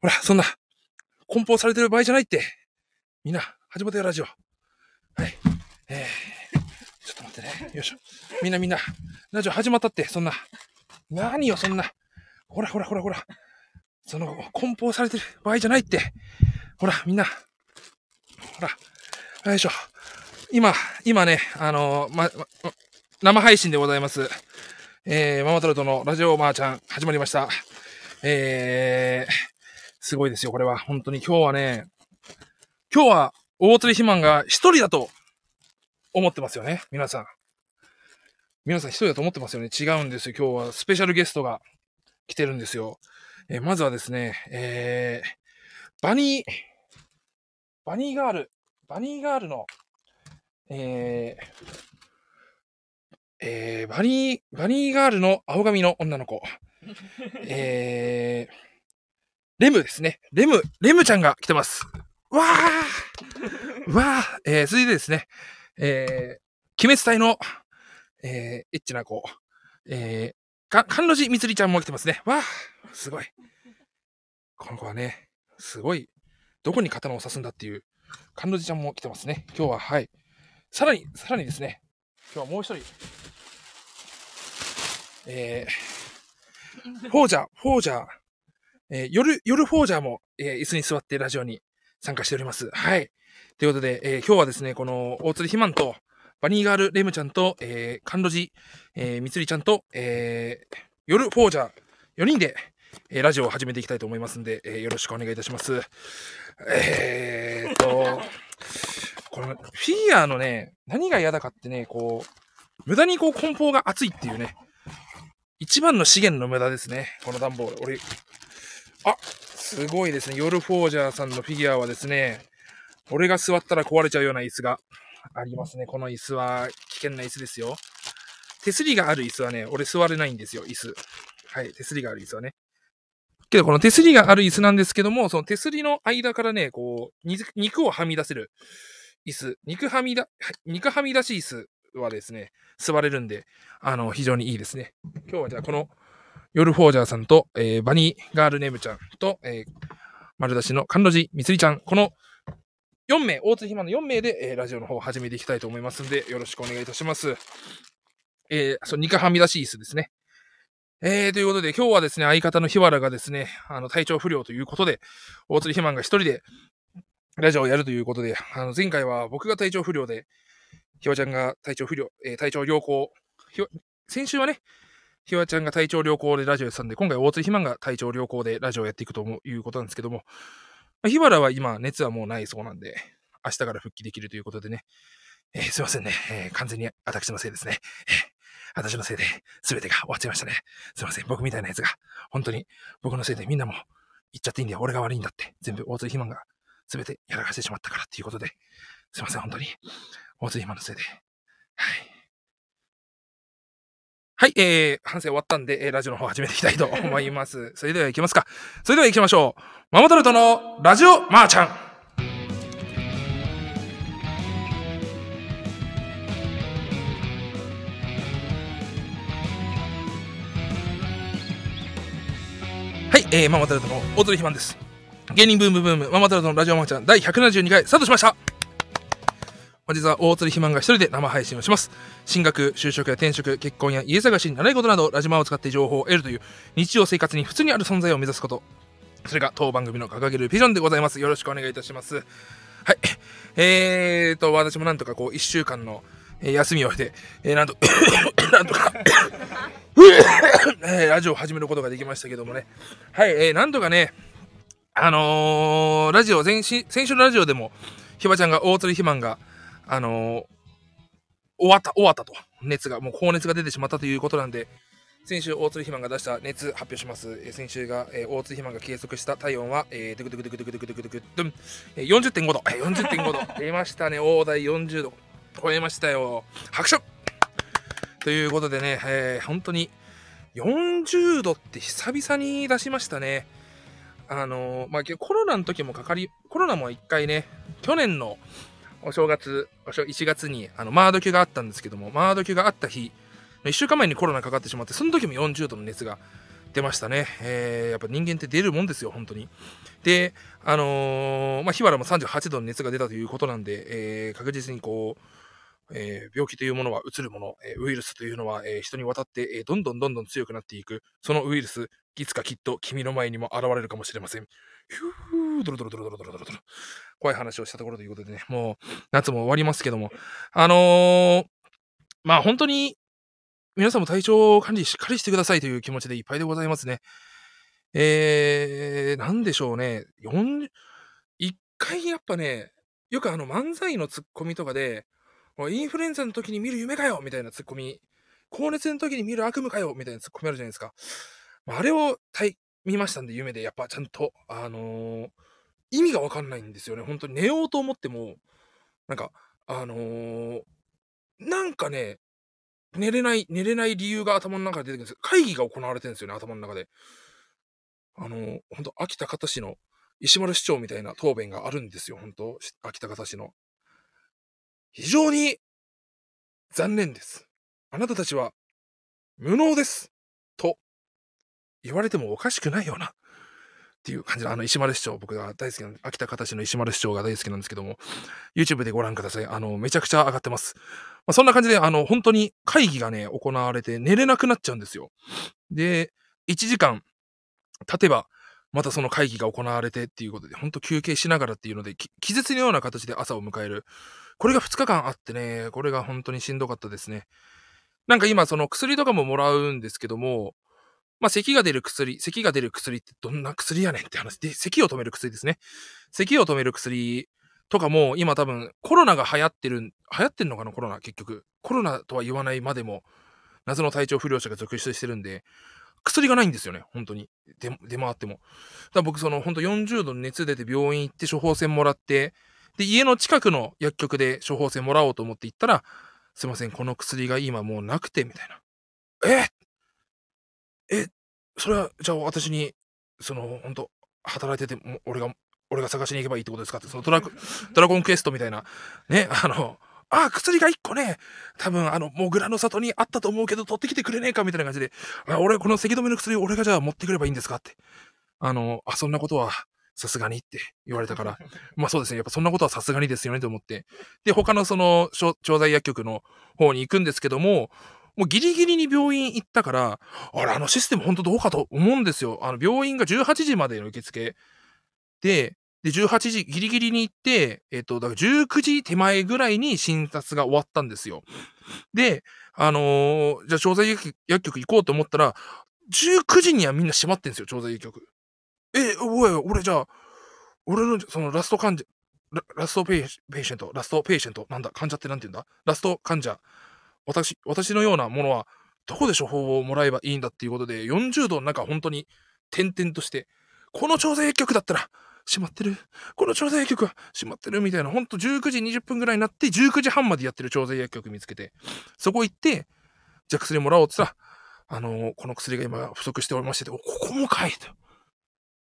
ほら、そんな、梱包されてる場合じゃないって。みんな、始まったよ、ラジオ。はい。えー、ちょっと待ってね。よいしょ。みんなみんな、ラジオ始まったって、そんな。何よ、そんな。ほらほらほらほら。その、梱包されてる場合じゃないって。ほら、みんな。ほら。よいしょ。今、今ね、あのー、ま、ま、生配信でございます。えー、ママタルトのラジオマーちゃん、始まりました。えー、すごいですよ、これは。本当に今日はね、今日は大釣り肥満が一人だと思ってますよね、皆さん。皆さん一人だと思ってますよね。違うんですよ。今日はスペシャルゲストが来てるんですよ。えー、まずはですね、えー、バニー、バニーガール、バニーガールの、えー、えー、バニー、バニーガールの青髪の女の子。えー、レムですね。レム、レムちゃんが来てます。わーわーえー、続いてですね、えー、鬼滅隊の、えー、エッチな子、えー、か、甘露寺みつりちゃんも来てますね。わーすごい。この子はね、すごい、どこに刀を刺すんだっていう、甘露寺ちゃんも来てますね。今日は、はい。さらに、さらにですね、今日はもう一人、えー、フォージャー、フォージャー、えー、夜、夜フォージャーも、えー、椅子に座ってラジオに参加しております。はい。ということで、えー、今日はですね、この、大釣り肥満と、バニーガールレムちゃんと、えー、カンロジ、えー、みつりちゃんと、えー、夜フォージャー、4人で、えー、ラジオを始めていきたいと思いますんで、えー、よろしくお願いいたします。えーと、このフィギュアのね、何が嫌だかってね、こう、無駄にこう梱包が熱いっていうね、一番の資源の無駄ですね、この段ボール。俺、あ、すごいですね。夜フォージャーさんのフィギュアはですね、俺が座ったら壊れちゃうような椅子がありますね。この椅子は危険な椅子ですよ。手すりがある椅子はね、俺座れないんですよ、椅子。はい、手すりがある椅子はね。けど、この手すりがある椅子なんですけども、その手すりの間からね、こう、肉をはみ出せる椅子、肉はみだ、肉はみ出し椅子はですね、座れるんで、あの、非常にいいですね。今日はじゃあ、この夜フォージャーさんと、えー、バニーガールネームちゃんと、えー、丸出しの甘露寺みつりちゃん、この4名、大津ひまの4名で、えー、ラジオの方を始めていきたいと思いますんで、よろしくお願いいたします。えー、そう、ニカはみ出し椅子ですね。えー、ということで、今日はですね、相方の日原がですね、あの、体調不良ということで、大鶴ひまんが一人で、ラジオをやるということで、あの、前回は僕が体調不良で、ひわちゃんが体調不良、えー、体調良好、先週はね、ひわちゃんが体調良好でラジオやってたんで、今回大津ひまんが体調良好でラジオをやっていくということなんですけども、まあ、ひばらは今熱はもうないそうなんで、明日から復帰できるということでね、えー、すいませんね、えー、完全に私のせいですね。私のせいで全てが終わっちゃいましたね。すいません、僕みたいなやつが、本当に僕のせいでみんなも言っちゃっていいんだよ、俺が悪いんだって、全部大津ひまんが全てやらかしてしまったからっていうことで、すいません、本当に。大津ひまんのせいで。はい。はい、えー、反省終わったんで、えー、ラジオの方始めていきたいと思います。それでは行きますか。それでは行きましょう。ママタルトのラジオマーちゃん。はい、えー、ママタルトの大鶴ひまんです。芸人ブームブーム、ママタルトのラジオマーちゃん第172回スタートしました。本日は大鶴ひまんが一人で生配信をします。進学、就職や転職、結婚や家探し、習い事など、ラジマを使って情報を得るという日常生活に普通にある存在を目指すこと。それが当番組の掲げるビジョンでございます。よろしくお願いいたします。はい。えーと、私もなんとかこう、一週間の、休みを経て、えー、なんと、なんとか えー、ラジオを始めることができましたけどもね。はい、えー、なんとかね、あのー、ラジオ、先週のラジオでも、ひばちゃんが、大鶴ひまんが、あの、終わった、終わったと。熱が、もう高熱が出てしまったということなんで、先週、大鶴肥満が出した熱発表します。え、先週が、え、大鶴肥満が計測した体温は、えー、ドゥクドゥクドゥクドゥクドゥクドゥクドゥン、えー、40.5度、えー、40.5度、出ましたね、大台40度、超えましたよ。拍手ということでね、えー、本当に40度って久々に出しましたね。あのー、まあ、コロナの時もかかり、コロナも一回ね、去年のお正月、1月に、あの、マードキュがあったんですけども、マードキュがあった日、1週間前にコロナかかってしまって、その時も40度の熱が出ましたね。えー、やっぱ人間って出るもんですよ、本当に。で、あのー、まあ、日原も38度の熱が出たということなんで、えー、確実にこう、えー、病気というものはうつるもの、えー、ウイルスというのは、えー、人に渡って、えどんどんどんどん強くなっていく。そのウイルス、いつかきっと君の前にも現れるかもしれません。ヒュー、ドロドロドロドロドロドロドロ。怖い話をしたところということでね、もう夏も終わりますけども、あのまあ本当に皆さんも体調管理しっかりしてくださいという気持ちでいっぱいでございますね。えー、なんでしょうね。一回やっぱね、よくあの漫才のツッコミとかで、インフルエンザの時に見る夢かよみたいなツッコミ、高熱の時に見る悪夢かよみたいなツッコミあるじゃないですか。あれを見ましたんで、夢で、やっぱちゃんと、あのー、意味がわかんないんですよね。本当に寝ようと思っても、なんか、あのー、なんかね、寝れない、寝れない理由が頭の中で出てくるんです会議が行われてるんですよね、頭の中で。あのー、本当秋田方市の石丸市長みたいな答弁があるんですよ、本当秋田方市の。非常に残念です。あなたたちは無能です。言われてもおかしくないような。っていう感じの、あの、石丸市長、僕が大好きな、秋田方市の石丸市長が大好きなんですけども、YouTube でご覧ください。あの、めちゃくちゃ上がってます。まあ、そんな感じで、あの、本当に会議がね、行われて寝れなくなっちゃうんですよ。で、1時間経てば、またその会議が行われてっていうことで、本当休憩しながらっていうので、気絶のような形で朝を迎える。これが2日間あってね、これが本当にしんどかったですね。なんか今、その薬とかももらうんですけども、まあ、咳が出る薬、咳が出る薬ってどんな薬やねんって話で、咳を止める薬ですね。咳を止める薬とかも、今多分コロナが流行ってる、流行ってんのかなコロナ結局。コロナとは言わないまでも、謎の体調不良者が続出してるんで、薬がないんですよね、本当に。出、出回っても。だから僕、その、本当40度の熱出て病院行って処方箋もらって、で、家の近くの薬局で処方箋もらおうと思って行ったら、すいません、この薬が今もうなくて、みたいな。ええ、それは、じゃあ私に、その、本当働いてて、も俺が、俺が探しに行けばいいってことですかって、そのドラ ドラゴンクエストみたいな、ね、あの、ああ、薬が一個ね、多分あの、モグラの里にあったと思うけど、取ってきてくれねえかみたいな感じで、あ俺、この咳止めの薬、俺がじゃあ持ってくればいいんですかって。あの、あ、そんなことは、さすがにって言われたから、まあそうですね、やっぱそんなことはさすがにですよねと思って。で、他のその、調剤薬局の方に行くんですけども、もうギリギリに病院行ったから、あれ、あのシステム本当どうかと思うんですよ。あの、病院が18時までの受付で、で、18時ギリギリに行って、えっ、と、だから19時手前ぐらいに診察が終わったんですよ。で、あのー、じゃあ、調剤薬局行こうと思ったら、19時にはみんな閉まってんですよ、調剤薬局。え、おい、俺じゃあ、俺の、そのラスト患者、ラストペイpatient、last patient、なんだ、患者ってなんて言うんだ？ラスト患者私、私のようなものは、どこで処方をもらえばいいんだっていうことで、40度の中本当に転々として、この調剤薬局だったら、閉まってる。この調剤薬局は閉まってるみたいな、ほんと19時20分ぐらいになって、19時半までやってる調剤薬局見つけて、そこ行って、じゃあ薬もらおうってさ、あのー、この薬が今不足しておりまして、お、ここもかいと。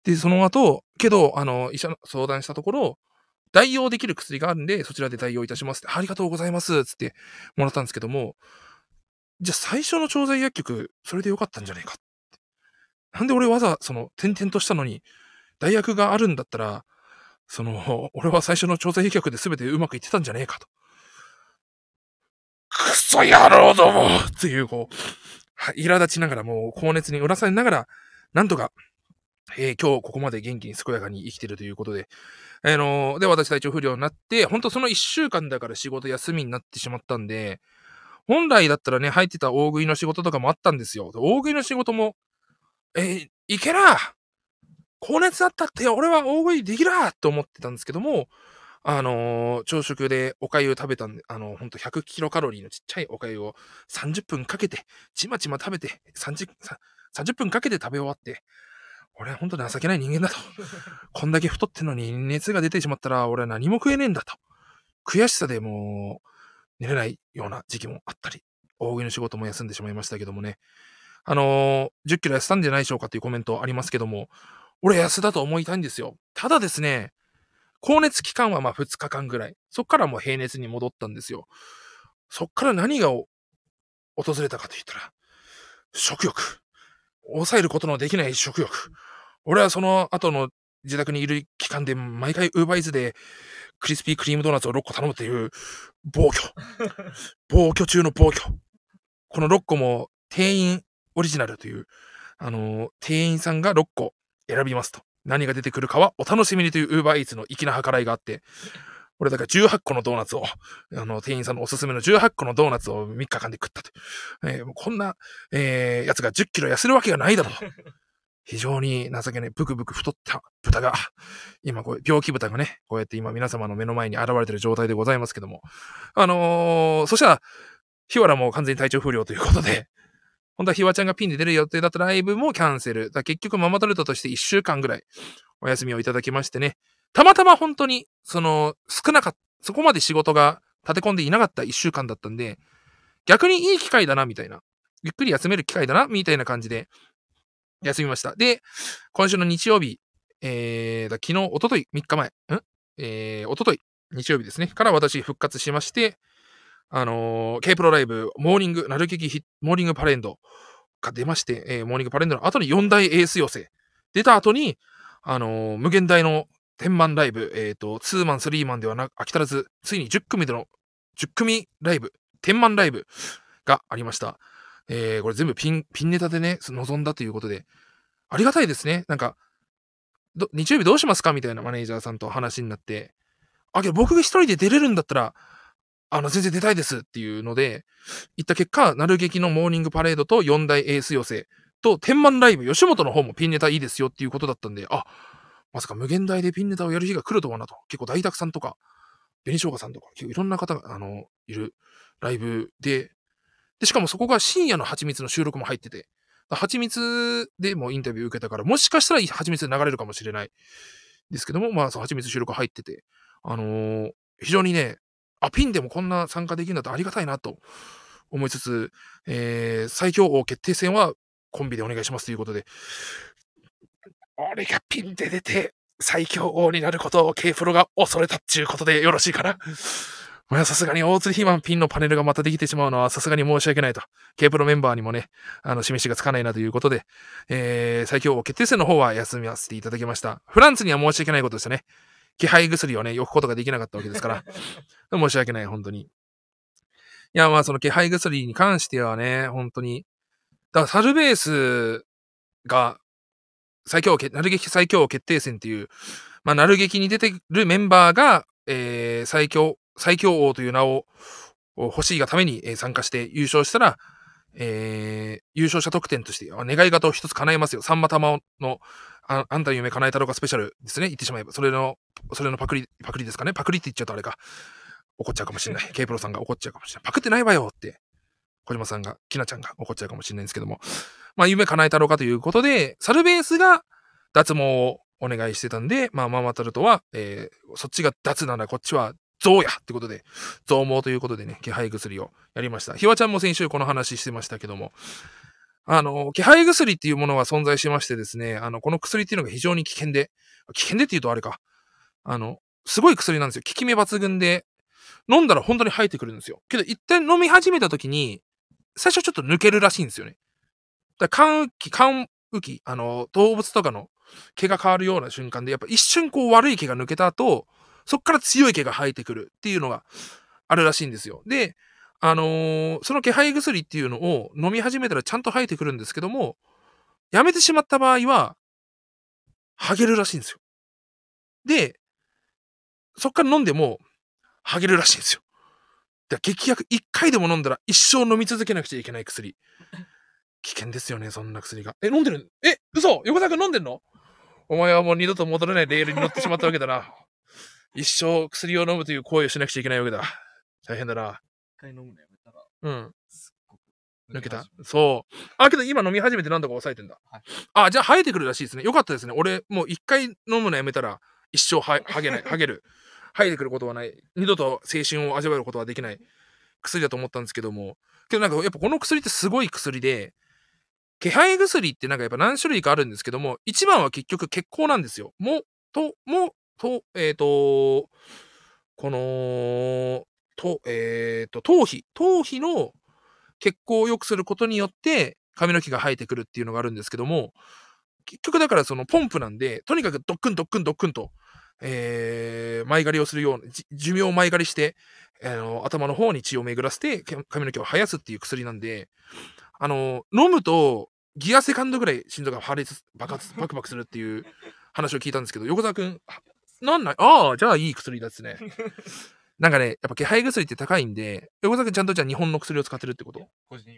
で、その後、けど、あの、医者の相談したところ、代用できる薬があるんで、そちらで代用いたしますって、ありがとうございます、つってもらったんですけども、じゃあ最初の調剤薬局、それでよかったんじゃないか。なんで俺わざ、その、点々としたのに、代薬があるんだったら、その、俺は最初の調剤薬局で全てうまくいってたんじゃねえかと。くそ野郎どもっていう、こう、苛立ちながら、もう高熱にうらされながら、なんとか、えー、今日ここまで元気に健やかに生きてるということで、あのー、で、私体調不良になって、ほんとその一週間だから仕事休みになってしまったんで、本来だったらね、入ってた大食いの仕事とかもあったんですよ。大食いの仕事も、えー、いけら高熱だったって俺は大食いできらと思ってたんですけども、あのー、朝食でお粥食べたんで、あのー、ほんと100キロカロリーのちっちゃいお粥を30分かけて、ちまちま食べて、30, 30分かけて食べ終わって、俺は本当に情けない人間だと。こんだけ太ってんのに熱が出てしまったら俺は何も食えねえんだと。悔しさでもう寝れないような時期もあったり、大食いの仕事も休んでしまいましたけどもね。あのー、10キロ痩せたんじゃないでしょうかっていうコメントありますけども、俺痩せたと思いたいんですよ。ただですね、高熱期間はまあ2日間ぐらい。そっからもう平熱に戻ったんですよ。そっから何が訪れたかと言ったら、食欲。抑えることのできない食欲。俺はその後の自宅にいる期間で毎回ウーバーイズでクリスピークリームドーナツを6個頼むっていう暴挙。暴挙中の暴挙。この6個も店員オリジナルという、あのー、店員さんが6個選びますと。何が出てくるかはお楽しみにというウーバーイーツの粋な計らいがあって、俺だから18個のドーナツを、あの、店員さんのおすすめの18個のドーナツを3日間で食ったと。えー、こんな、えー、やつが10キロ痩せるわけがないだろう。非常に情けない、ブクブク太った豚が、今こう、病気豚がね、こうやって今皆様の目の前に現れてる状態でございますけども。あのー、そしたら、ヒワラも完全に体調不良ということで、本当はヒワちゃんがピンで出る予定だったライブもキャンセル。結局ママタルトとして1週間ぐらいお休みをいただきましてね。たまたま本当に、その、少なかった、そこまで仕事が立て込んでいなかった1週間だったんで、逆にいい機会だな、みたいな。ゆっくり休める機会だな、みたいな感じで、休みました。で、今週の日曜日、えー、昨日、おととい、3日前、ん？えー、おととい、日曜日ですね、から私復活しまして、あのー、K プロライブ、モーニング、なる劇モーニングパレンドが出まして、えー、モーニングパレンドの後に4大エース寄せ。出た後に、あのー、無限大の天満ライブ、えっ、ー、と、ツーマン、スリーマンではなく、飽き足らず、ついに10組での、10組ライブ、天満ライブがありました。えー、これ全部ピン、ピンネタでね、臨んだということで、ありがたいですね。なんか、日曜日どうしますか？みたいなマネージャーさんと話になって、あ、けど僕が一人で出れるんだったら、あの、全然出たいですっていうので、行った結果、なる劇のモーニングパレードと四大エース寄せと天満ライブ、吉本の方もピンネタいいですよっていうことだったんで、あ、まさか無限大でピンネタをやる日が来るとはなと。結構大沢さんとか、紅生姜さんとか、結構いろんな方が、あの、いるライブで、で、しかもそこが深夜の蜂蜜の収録も入ってて、蜂蜜でもインタビュー受けたから、もしかしたら蜂蜜で流れるかもしれない。ですけども、まあ、そう、蜂蜜収録入ってて、あのー、非常にね、あ、ピンでもこんな参加できるんだとありがたいなと思いつつ、えー、最強王決定戦はコンビでお願いしますということで、俺がピンで出て最強王になることを K プロが恐れたっていうことでよろしいかな？まあ、さすがに大釣り肥満ピンのパネルがまたできてしまうのはさすがに申し訳ないと。K プロメンバーにもね、あの、示しがつかないなということで、えー、最強王決定戦の方は休みさせていただきました。フランスには申し訳ないことでしたね。気配薬をね、置くことができなかったわけですから。申し訳ない、本当に。いや、まあ、その気配薬に関してはね、本当に。だから、サルベースが、最強王、なる劇最強王決定戦っていう、まあ、なる劇に出てるメンバーが、えー、最強、最強王という名を欲しいがために参加して優勝したら、えー、優勝者特典として、願い事を一つ叶えますよ。さんま玉のあ、あんたの夢叶えたろかスペシャルですね。言ってしまえば。それの、それのパクリ、パクリですかね。パクリって言っちゃうとあれか。怒っちゃうかもしれない。K プロさんが怒っちゃうかもしれない。パクってないわよって、小島さんが、きなちゃんが怒っちゃうかもしれないんですけども。まあ、夢叶えたろうかということで、サルベースが脱毛をお願いしてたんで、まあ、ママタルトは、えー、そっちが脱ならこっちは増やってことで、増毛ということでね、気配薬をやりました。ひわちゃんも先週この話してましたけども、あの、気配薬っていうものは存在しましてですね、あの、この薬っていうのが非常に危険で、危険でって言うとあれか、あの、すごい薬なんですよ。効き目抜群で、飲んだら本当に生えてくるんですよ。けど一旦飲み始めた時に、最初ちょっと抜けるらしいんですよね。だから、肝浮き、肝浮き、あの、動物とかの毛が変わるような瞬間で、やっぱ一瞬こう悪い毛が抜けた後、そっから強い毛が生えてくるっていうのがあるらしいんですよ。で、あのー、その気配薬っていうのを飲み始めたらちゃんと生えてくるんですけども、やめてしまった場合は、ハゲるらしいんですよ。で、そっから飲んでも、ハゲるらしいんですよ。だ劇薬一回でも飲んだら一生飲み続けなくちゃいけない薬。危険ですよね、そんな薬が。え、飲んでる？え、嘘横田君飲んでんの？お前はもう二度と戻れないレールに乗ってしまったわけだな。一生薬を飲むという行為をしなくちゃいけないわけだ。大変だな。回飲むのやめたら、うん。抜けた？そう。あ、けど今飲み始めて何度か抑えてんだ？はい、あ、じゃあ生えてくるらしいですね。よかったですね。俺、もう一回飲むのやめたら、一生は、はげない、はげる。生えてくることはない。二度と青春を味わえることはできない薬だと思ったんですけども。けどなんかやっぱこの薬ってすごい薬で、気配薬ってなんかやっぱ何種類かあるんですけども、一番は結局血行なんですよ。も、と、も、と、えっ、ー、と、この、と、えっ、ー、と、頭皮、頭皮の血行を良くすることによって、髪の毛が生えてくるっていうのがあるんですけども、結局だからそのポンプなんで、とにかくドックンドックンドックンと、えー、前刈りをするような、寿命を前刈りして、あの、頭の方に血を巡らせて髪の毛を生やすっていう薬なんで、あの、飲むとギアセカンドぐらい心臓が破裂、爆発、バクバクするっていう話を聞いたんですけど、横澤くん、なんない？ああ、じゃあいい薬ですね。なんかね、やっぱ気配薬って高いんで、横澤くんちゃんとじゃあ日本の薬を使ってるってこと？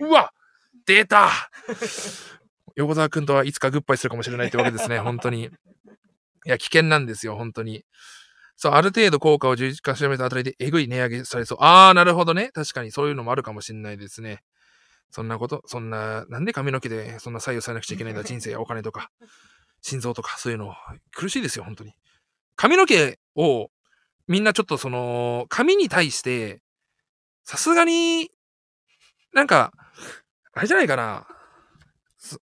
うわ出た！横澤くんとはいつかグッバイするかもしれないってわけですね、本当に。いや、危険なんですよ、本当に。そう、ある程度効果を充実化しめたあたりで、えぐい値上げされそう。あー、なるほどね。確かにそういうのもあるかもしれないですね。そんなこと、そんな、なんで髪の毛でそんな左右されなくちゃいけないんだ、人生やお金とか、心臓とか、そういうの、苦しいですよ、本当に。髪の毛を、みんなちょっとその、髪に対して、さすがに、なんか、あれじゃないかな。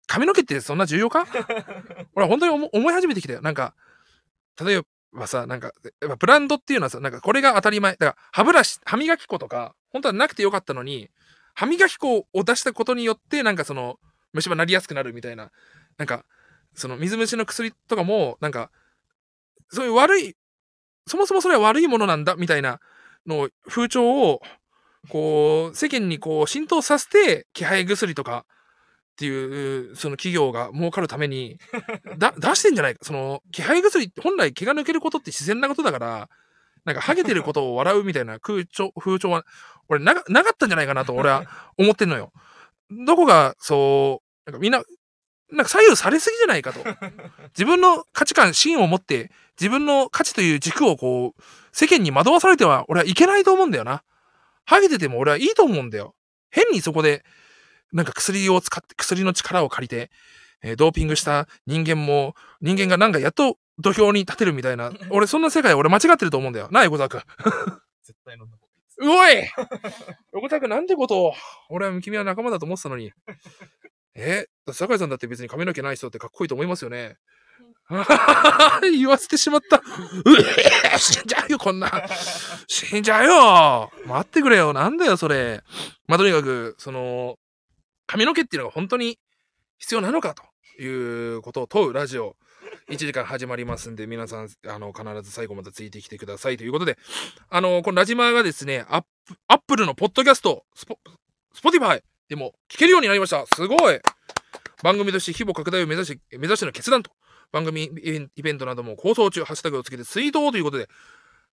髪の毛ってそんな重要か？俺は本当に思い始めてきたよ。なんか、例えばさ、なんか、やっぱブランドっていうのはさ、なんかこれが当たり前。だから、歯ブラシ、歯磨き粉とか、本当はなくてよかったのに、歯磨き粉を出したことによって、なんかその、虫歯なりやすくなるみたいな、なんか、その水虫の薬とかも、なんか、そういう悪い、そもそもそれは悪いものなんだ、みたいなの風潮を、こう、世間にこう浸透させて、気配薬とかっていう、その企業が儲かるために、だ、出してんじゃないか。その、気配薬って本来毛が抜けることって自然なことだから、なんか、ハゲてることを笑うみたいな空調、風潮は、俺な、なかったんじゃないかなと俺は思ってんのよ。どこが、そう、なんかみんな、なんか左右されすぎじゃないかと。自分の価値観、芯を持って、自分の価値という軸をこう、世間に惑わされては、俺はいけないと思うんだよな。ハゲてても俺はいいと思うんだよ。変にそこで、なんか薬を使って、薬の力を借りて、えー、ドーピングした人間も、人間がなんかやっと土俵に立てるみたいな。俺、そんな世界俺間違ってると思うんだよ。なあ、横澤くん。絶対飲んだ方がいいです。うおい 横澤くんなんてことを。俺は君は仲間だと思ってたのに。え？酒井さんだって別に髪の毛ない人ってかっこいいと思いますよね。言わせてしまった。う え死んじゃうよ、こんな。死んじゃうよ。待ってくれよ。なんだよ、それ。まあ、とにかく、その、髪の毛っていうのが本当に必要なのかということを問うラジオ。1時間始まりますんで、皆さん、あの、必ず最後までついてきてくださいということで、あの、このラジマーがですね、アップ、アップルのポッドキャスト、スポ、スポティファイでも聞けるようになりました。すごい番組として規模拡大を目指し、目指しての決断と、番組イベントなども構想中、ハッシュタグをつけてツイートということで、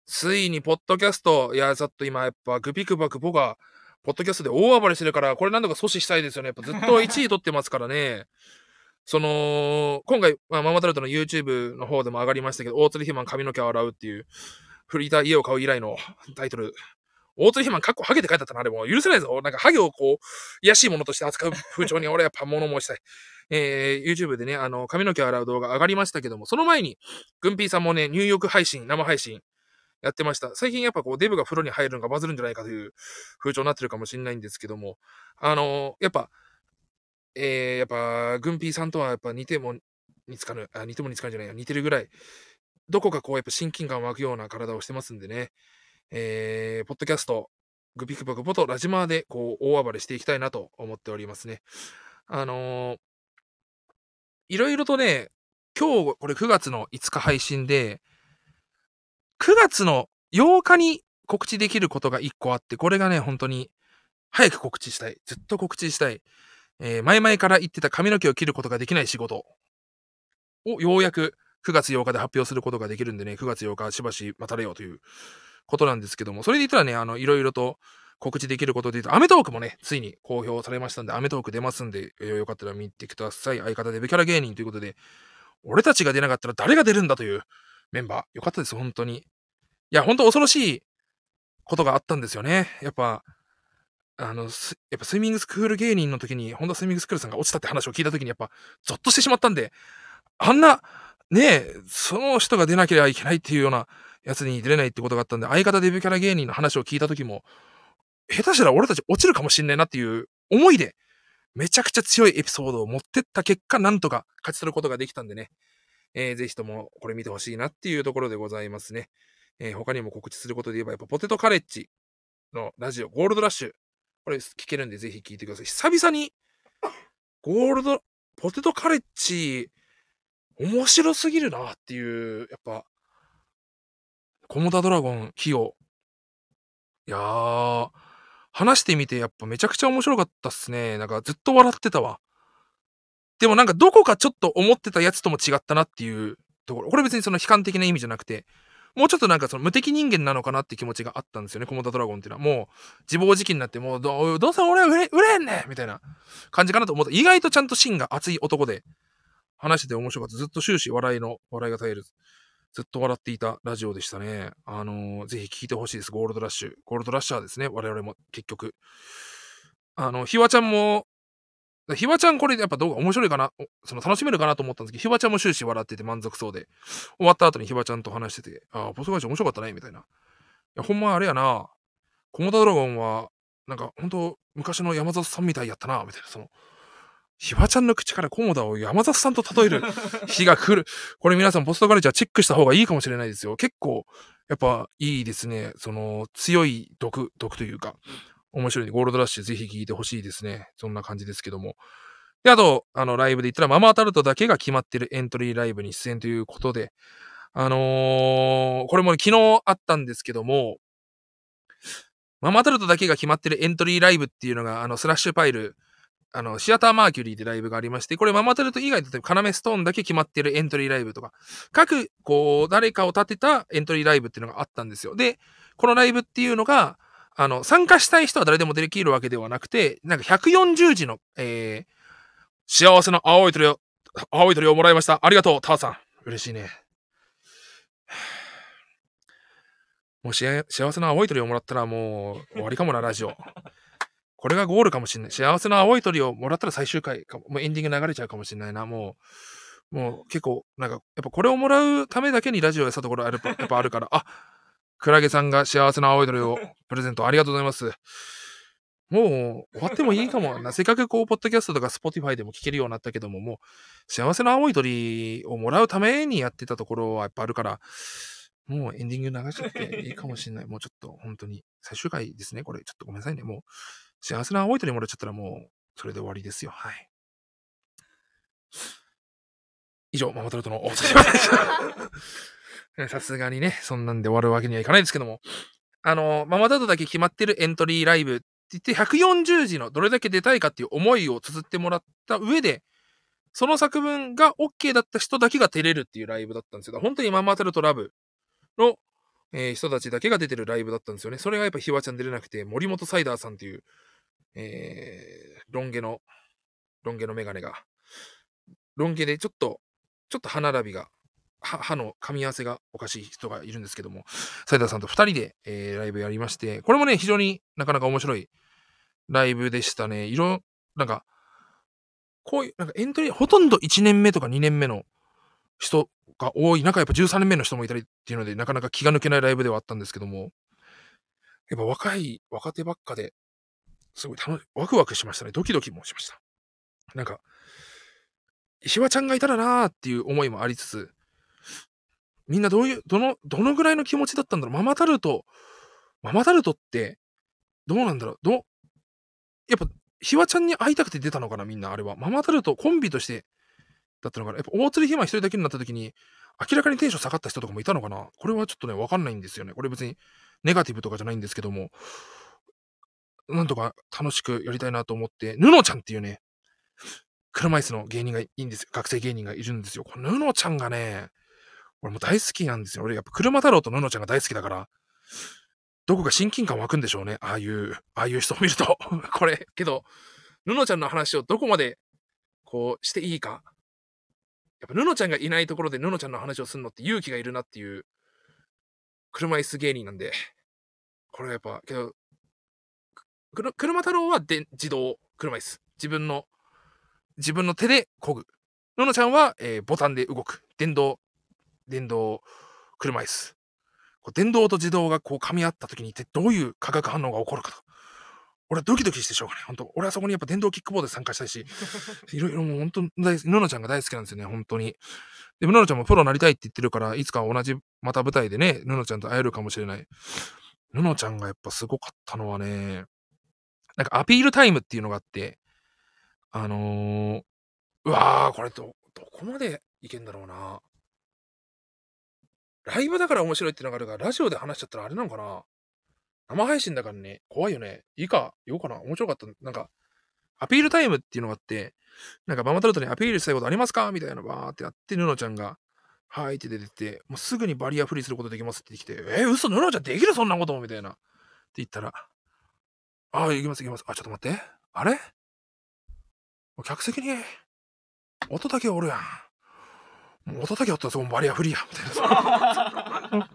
ついにポッドキャスト、いや、ちょっと今やっぱグピクバクポが、ポッドキャストで大暴れしてるから、これ何度か阻止したいですよね。やっぱずっと1位取ってますからね。その、今回、まあ、ママタルトの YouTube の方でも上がりましたけど、大鶴ひまん髪の毛を洗うっていう、フリーター家を買う以来のタイトル。大鶴ひまんかっこハゲて書いてあったな、でも許せないぞ。なんかハゲをこう、癒しいものとして扱う風潮に俺やっぱ物申したい。えー、YouTube でね、あの、髪の毛を洗う動画上がりましたけども、その前に、グンピーさんもね、入浴配信、生配信、やってました。最近やっぱこうデブが風呂に入るのがバズるんじゃないかという風潮になってるかもしれないんですけども、あのー、やっぱえー、やっぱ、グンピーさんとはやっぱ似ても似つかぬ、あ、似ても似つかぬじゃないや、似てるぐらい、どこかこうやっぱ親近感湧くような体をしてますんでね、えー、ポッドキャスト、グピクポクポとラジマーでこう大暴れしていきたいなと思っておりますね。あのー、いろいろとね、今日これ9月の5日配信で、9月の8日に告知できることが1個あって、これがね、本当に早く告知したい。ずっと告知したい。えー、前々から言ってた髪の毛を切ることができない仕事をようやく9月8日で発表することができるんでね、9月8日しばし待たれようということなんですけども、それで言ったらね、あの、いろいろと告知できることで言うと、アメトークもね、ついに公表されましたんで、アメトーク出ますんで、えー、よかったら見てください。相方デブキャラ芸人ということで、俺たちが出なかったら誰が出るんだというメンバー。よかったです、本当に。いや、本当恐ろしいことがあったんですよね。やっぱ、あの、やっぱスイミングスクール芸人の時に、本田スイミングスクールさんが落ちたって話を聞いた時にやっぱ、ゾッとしてしまったんで、あんな、ねえ、その人が出なければいけないっていうようなやつに出れないってことがあったんで、相方デビューキャラ芸人の話を聞いた時も、下手したら俺たち落ちるかもしんないなっていう思いで、めちゃくちゃ強いエピソードを持ってった結果、なんとか勝ち取ることができたんでね、えー、ぜひともこれ見てほしいなっていうところでございますね。えー、他にも告知することで言えば、やっぱポテトカレッジのラジオ、ゴールドラッシュ、これ聞けるんでぜひ聞いてください。久々にゴールド、ポテトカレッジ、面白すぎるなっていう、やっぱ、コモダドラゴン、キヨ。いやー、話してみてやっぱめちゃくちゃ面白かったっすね。なんかずっと笑ってたわ。でもなんかどこかちょっと思ってたやつとも違ったなっていうところ。これ別にその悲観的な意味じゃなくて、もうちょっとなんかその無敵人間なのかなって気持ちがあったんですよね、コモダドラゴンっていうのは。もう自暴自棄になって、もうどどうせ俺は売れ、売れんねみたいな感じかなと思った。意外とちゃんと芯が熱い男で話してて面白かった。ずっと終始笑いの、笑いが絶える。ずっと笑っていたラジオでしたね。あのー、ぜひ聞いてほしいです。ゴールドラッシュ。ゴールドラッシャーですね。我々も結局。あの、ひわちゃんもひわちゃんこれやっぱ動画面白いかなその楽しめるかなと思ったんですけど、ひわちゃんも終始笑ってて満足そうで、終わった後にひわちゃんと話してて、ああ、ポスト会社面白かったね、みたいな。いや、ほんまあれやな、コモダドラゴンは、なんか本当昔の山里さんみたいやったな、みたいな、その、ひわちゃんの口からコモダを山里さんと例える 日が来る。これ皆さんポストカルチャーチェックした方がいいかもしれないですよ。結構、やっぱいいですね。その、強い毒、毒というか、面白いんで、ゴールドラッシュぜひ聞いてほしいですね。そんな感じですけども。で、あと、あの、ライブで言ったら、ママタルトだけが決まってるエントリーライブに出演ということで、あのー、これも、昨日あったんですけども、ママタルトだけが決まってるエントリーライブっていうのが、あの、スラッシュパイル、あの、シアターマーキュリーでライブがありまして、これママタルト以外だと、カナメストーンだけ決まってるエントリーライブとか、各、こう、誰かを立てたエントリーライブっていうのがあったんですよ。で、このライブっていうのが、あの、参加したい人は誰でもできるわけではなくて、なんか140字の、えー、幸せな青い鳥を、青い鳥をもらいました。ありがとう、ターさん。嬉しいね。もう幸せな青い鳥をもらったらもう終わりかもな、ラジオ。これがゴールかもしんない。幸せな青い鳥をもらったら最終回かも。もうエンディング流れちゃうかもしんないな。もう、もう結構、なんか、やっぱこれをもらうためだけにラジオやったところあるやっぱあるから、あ、クラゲさんが幸せな青い鳥を プレゼントありがとうございます。もう終わってもいいかもな。せっかくこう、ポッドキャストとかスポティファイでも聞けるようになったけども、もう、幸せな青い鳥をもらうためにやってたところはやっぱあるから、もうエンディング流しちゃっていいかもしれない。もうちょっと、本当に、最終回ですね。これ、ちょっとごめんなさいね。もう、幸せな青い鳥もらっちゃったらもう、それで終わりですよ。はい。以上、ママタルトの大崎でした。さすがにね、そんなんで終わるわけにはいかないですけども、あの、ママタルトだけ決まってるエントリーライブって言って、140字のどれだけ出たいかっていう思いを綴ってもらった上で、その作文が OK だった人だけが出れるっていうライブだったんですよ。本当にママタルトラブの、えー、人たちだけが出てるライブだったんですよね。それがやっぱひわちゃん出れなくて、森本サイダーさんっていう、えー、ロン毛の、ロン毛のメガネが、ロン毛でちょっと、ちょっと歯並びが歯の噛み合わせがおかしい人がいるんですけども、サイダーさんと2人で、えー、ライブやりまして、これもね、非常になかなか面白いライブでしたね。いろ、なんか、こういう、なんかエントリー、ほとんど1年目とか2年目の人が多い中、やっぱ13年目の人もいたりっていうので、なかなか気が抜けないライブではあったんですけども、やっぱ若い、若手ばっかで、すごい楽し、ワクワクしましたね。ドキドキもしました。なんか、石和ちゃんがいたらなーっていう思いもありつつ、みんなどういう、どの、どのぐらいの気持ちだったんだろう？ママタルト、ママタルトって、どうなんだろう？ど、やっぱ、ひわちゃんに会いたくて出たのかなみんな、あれは。ママタルト、コンビとして、だったのかなやっぱ、大鶴ひま一人だけになった時に、明らかにテンション下がった人とかもいたのかなこれはちょっとね、わかんないんですよね。これ別に、ネガティブとかじゃないんですけども、なんとか楽しくやりたいなと思って、ぬのちゃんっていうね、車椅子の芸人がいいんですよ。学生芸人がいるんですよ。このぬのちゃんがね、俺も大好きなんですよ。俺やっぱ車太郎とののちゃんが大好きだから、どこか親近感湧くんでしょうね。ああいう、ああいう人を見ると。これ、けど、ののちゃんの話をどこまで、こう、していいか。やっぱ、ののちゃんがいないところでののちゃんの話をするのって勇気がいるなっていう、車椅子芸人なんで、これはやっぱ、けど、車太郎はで自動車椅子。自分の、自分の手で漕ぐ。ののちゃんは、えー、ボタンで動く。電動電動車椅子。こう電動と自動がこう噛み合った時に一体どういう化学反応が起こるかと。俺はドキドキしてしょうがない。本当俺はそこにやっぱ電動キックボードで参加したいし、いろいろもう本当、ののちゃんが大好きなんですよね、本当に。でも、ののちゃんもプロになりたいって言ってるから、いつか同じ、また舞台でね、ののちゃんと会えるかもしれない。ののちゃんがやっぱすごかったのはね、なんかアピールタイムっていうのがあって、あのー、うわー、これど、どこまでいけんだろうな。ライブだから面白いってのがあるから、ラジオで話しちゃったらあれなのかな生配信だからね、怖いよね。いいか、言おうかな。面白かった。なんか、アピールタイムっていうのがあって、なんかママタルトにアピールしたいことありますか？みたいなバーってやって、ヌノちゃんが、はいって出てって、もうすぐにバリアフリーすることできますって言ってきて、えー、嘘、ヌノちゃんできる？そんなこと？みたいな。って言ったら、ああ、行きます行きます。あ、ちょっと待って。あれ？客席に、音だけおるやん。もう音だけおったらそこバリアフリーや、みたいな。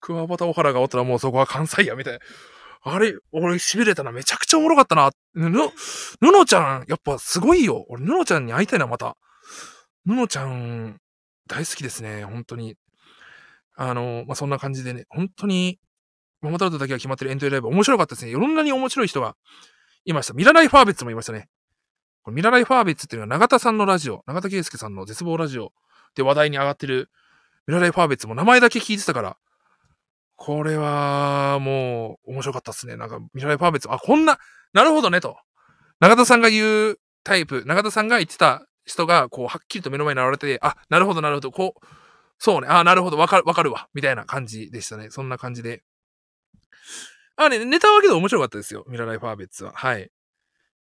桑畑小原がおったらもうそこは関西や、みたいな。あれ、俺痺れたな。めちゃくちゃおもろかったな。ぬ、ぬのちゃん、やっぱすごいよ。俺、ぬのちゃんに会いたいな、また。ぬのちゃん、大好きですね。本当に。あの、まあ、そんな感じでね、本当に、ママタルトだけが決まってるエントリーライブ面白かったですね。いろんなに面白い人がいました。ミラライファーベッツもいましたね。これミラライファーベッツっていうのは永田さんのラジオ、永田圭介さんの絶望ラジオで話題に上がってるミラライファーベッツも名前だけ聞いてたから、これはもう面白かったっすね。なんかミラライファーベッツ、あ、こんな、なるほどねと。永田さんが言うタイプ、永田さんが言ってた人が、こう、はっきりと目の前に現れて、あ、なるほど、なるほど、こう、そうね、あ、なるほど、わかる、わかるわ、みたいな感じでしたね。そんな感じで。あ、ね、ネタはけど面白かったですよ。ミラライファーベッツは。はい。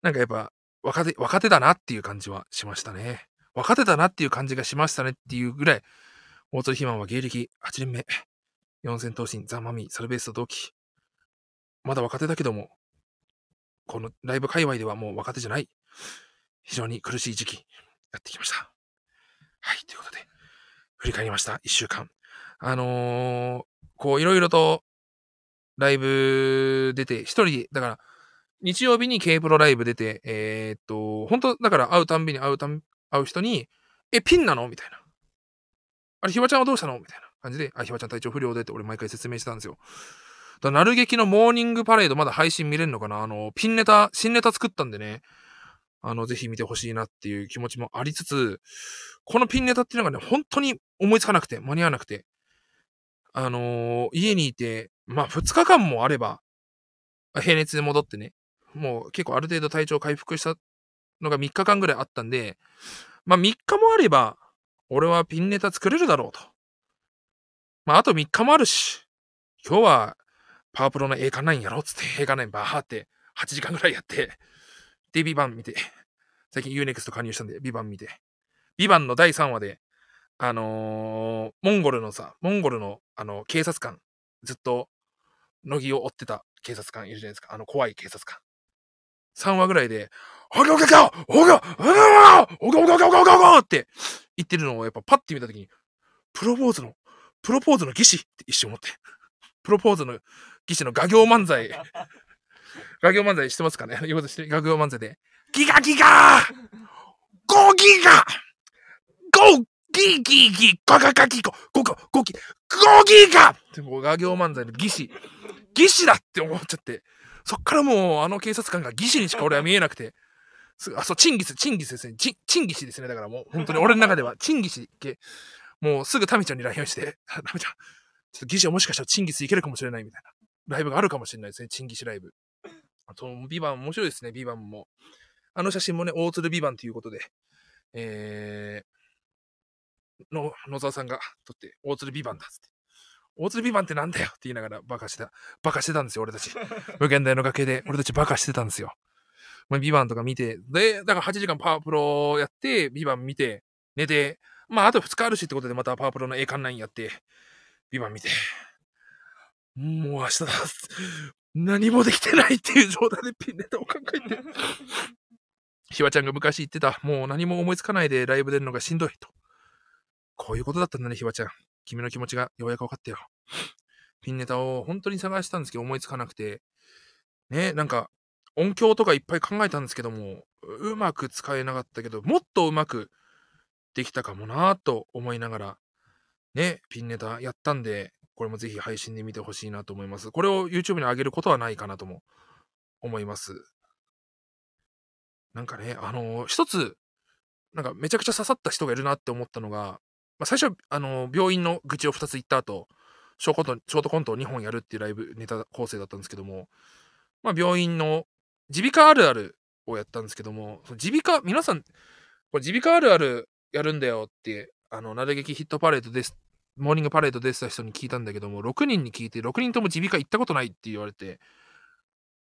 なんかやっぱ、若手、若手だなっていう感じはしましたね。若手だなっていう感じがしましたねっていうぐらい、大鶴肥満は芸歴8年目。四千頭身、ザ・マミー、サルベースと同期。まだ若手だけども、このライブ界隈ではもう若手じゃない。非常に苦しい時期、やってきました。はい、ということで、振り返りました。一週間。あのー、こう、いろいろとライブ出て、一人、だから、日曜日に K プロライブ出て、えー、っと、本当だから会うたんびに会うたん、会う人に、え、ピンなの？みたいな。あれ、ひわちゃんはどうしたの？みたいな感じで、あ、ひわちゃん体調不良でって俺毎回説明してたんですよ。だなる劇のモーニングパレードまだ配信見れるのかな？あの、ピンネタ、新ネタ作ったんでね、あの、ぜひ見てほしいなっていう気持ちもありつつ、このピンネタっていうのがね、本当に思いつかなくて、間に合わなくて、あのー、家にいて、まあ、2日間もあれば、平熱で戻ってね、もう結構ある程度体調回復したのが3日間ぐらいあったんで、まあ3日もあれば、俺はピンネタ作れるだろうと。まああと3日もあるし、今日はパワープロの映画9やろうっつって映画9バーって8時間ぐらいやって、で、ビバン見て、最近 UNEXT 加入したんで、ビバン見て、ビバンの第3話で、あのー、モンゴルのさ、モンゴルのあの警察官、ずっと乃木を追ってた警察官いるじゃないですか。あの怖い警察官。3話ぐらいで、おがおがおがおがおがおがおがおがおがおがおがって言ってるのをやっぱパッて見たときに、プロポーズの、プロポーズの儀式って一瞬思って。プロポーズの儀式の画行漫才。画行漫才してますかね言おうとして、画行漫才で。ギガギガー !5 ギガ !5 ギギギガガガギゴゴゴゴギ5ギガってもう画行漫才の儀式。儀式だって思っちゃって。そっからもうあの警察官が義士にしか俺は見えなくて、あ、そう、チンギス、チンギスですね。チチンギシですね。だからもう、本当に俺の中では、チンギシ系。もうすぐタミちゃんに LINE して、タミちゃん、ちょっとギシはもしかしたらチンギスいけるかもしれないみたいな。ライブがあるかもしれないですね。チンギシライブ。あと、ビバン面白いですね。ビバンも。あの写真もね、大鶴ビバンということで、えー、の、野沢さんが撮って、大鶴ビバンだっつって。大鶴ビバンってなんだよって言いながらバカしてた。バカしてたんですよ、俺たち。無限大の崖で俺たちバカしてたんですよ。まあ、ビバンとか見て、で、だから8時間パワープロやって、ビバン見て、寝て、まああと2日あるしってことでまたパワープロの A 館9やって、ビバン見て、もう明日だ。何もできてないっていう状態でピンネタを考えて。ひわちゃんが昔言ってた、もう何も思いつかないでライブ出るのがしんどいと。こういうことだったんだね、ひわちゃん。君の気持ちがようやく分かったよ。ピンネタを本当に探したんですけど思いつかなくて、ね、なんか音響とかいっぱい考えたんですけども、うまく使えなかったけど、もっとうまくできたかもなと思いながら、ね、ピンネタやったんで、これもぜひ配信で見てほしいなと思います。これを YouTube に上げることはないかなとも思います。なんかね、あのー、一つ、なんかめちゃくちゃ刺さった人がいるなって思ったのが、まあ、最初、あの、病院の愚痴を2つ言った後、ショートコントを2本やるっていうライブネタ構成だったんですけども、まあ、病院の耳鼻科あるあるをやったんですけども、耳鼻科、皆さん、これ耳鼻科あるあるやるんだよって、あの、なる劇ヒットパレードです。モーニングパレード出てた人に聞いたんだけども、6人に聞いて、6人とも耳鼻科行ったことないって言われて、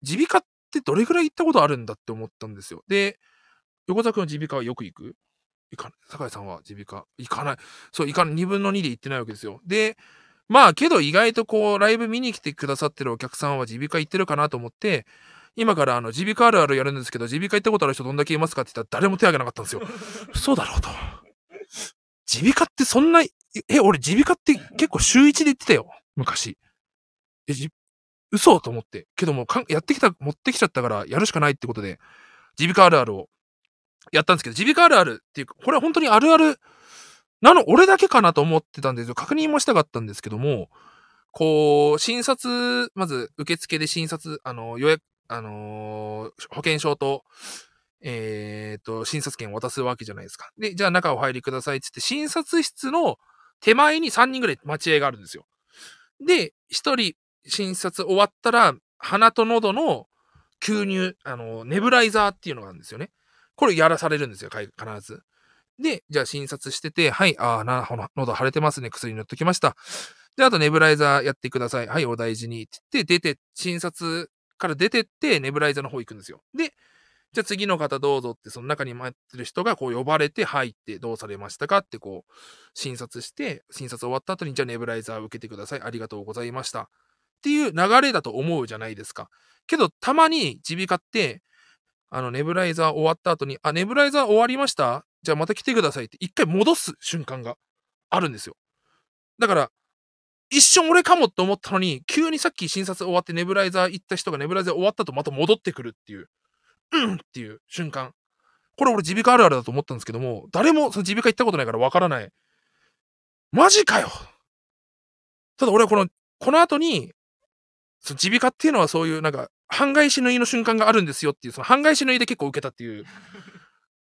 耳鼻科ってどれぐらい行ったことあるんだって思ったんですよ。で、横澤君は耳鼻科はよく行く？行かない。酒井さんは耳鼻科行かない？そう、行かない。2分の2で行ってないわけですよ。で、まあ、けど意外とこう、ライブ見に来てくださってるお客さんは耳鼻科行ってるかなと思って、今からあの、耳鼻科あるあるやるんですけど、耳鼻科行ったことある人どんだけいますかって言ったら誰も手挙げなかったんですよ。そうだろうと。耳鼻科ってそんな、え、俺耳鼻科って結構週1で行ってたよ。昔。え、じ、嘘と思って。けどもか、やってきた、持ってきちゃったからやるしかないってことで、耳鼻科あるあるをやったんですけど、耳鼻科あるあるっていうか、これは本当にあるあるなの、俺だけかなと思ってたんですよ。確認もしたかったんですけども、こう、診察、まず受付で診察、あの、予約、あのー、保険証と、えっ、ー、と、診察券を渡すわけじゃないですか。で、じゃあ中お入りくださいってって、診察室の手前に3人ぐらい待ち合いがあるんですよ。で、1人診察終わったら、鼻と喉の吸入、あの、ネブライザーっていうのがあるんですよね。これやらされるんですよ、必ず。で、じゃあ診察してて、はい、ああ、な、喉腫れてますね、薬塗っときました。で、あとネブライザーやってください。はい、お大事に。って言って、出て、診察から出てって、ネブライザーの方行くんですよ。で、じゃあ次の方どうぞって、その中に待ってる人がこう呼ばれて入ってどうされましたかってこう診察して、診察終わった後にじゃあネブライザー受けてください。ありがとうございました。っていう流れだと思うじゃないですか。けどたまに耳鼻科って、あのネブライザー終わった後に、あ、ネブライザー終わりました？じゃあまた来てくださいって一回戻す瞬間があるんですよ。だから、一瞬俺かもって思ったのに、急にさっき診察終わってネブライザー行った人がネブライザー終わったとまた戻ってくるっていう。うんっていう瞬間。これ俺耳鼻科あるあるだと思ったんですけども、誰もその耳鼻科行ったことないからわからない。マジかよただ俺はこの、この後に、その耳鼻科っていうのはそういうなんか、半返し縫いの瞬間があるんですよっていう、その半返し縫いで結構受けたっていう、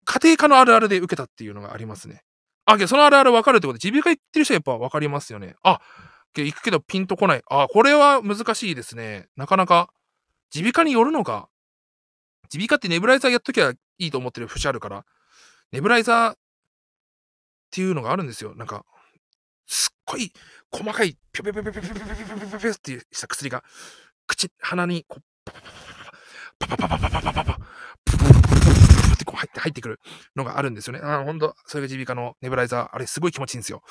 家庭科のあるあるで受けたっていうのがありますね。あ、けどそのあるある分かるってことで、耳鼻科行ってる人はやっぱ分かりますよね。あ、行くけどピンとこない。あ、これは難しいですね。なかなか、耳鼻科によるのか。耳鼻科ってネブライザーやっときゃいいと思ってる節あるから、ネブライザーっていうのがあるんですよ。なんか、すっごい細かい、ぴょぴょぴょぴょぴょぴょぴょぴょぴょぴょってした薬が、口、鼻に、こう、パパパパパパパパパ、ププププププってこう入って入ってくるのがあるんですよね。あ、ほんと、それが耳鼻科のネブライザー、あれすごい気持ちいいんですよ。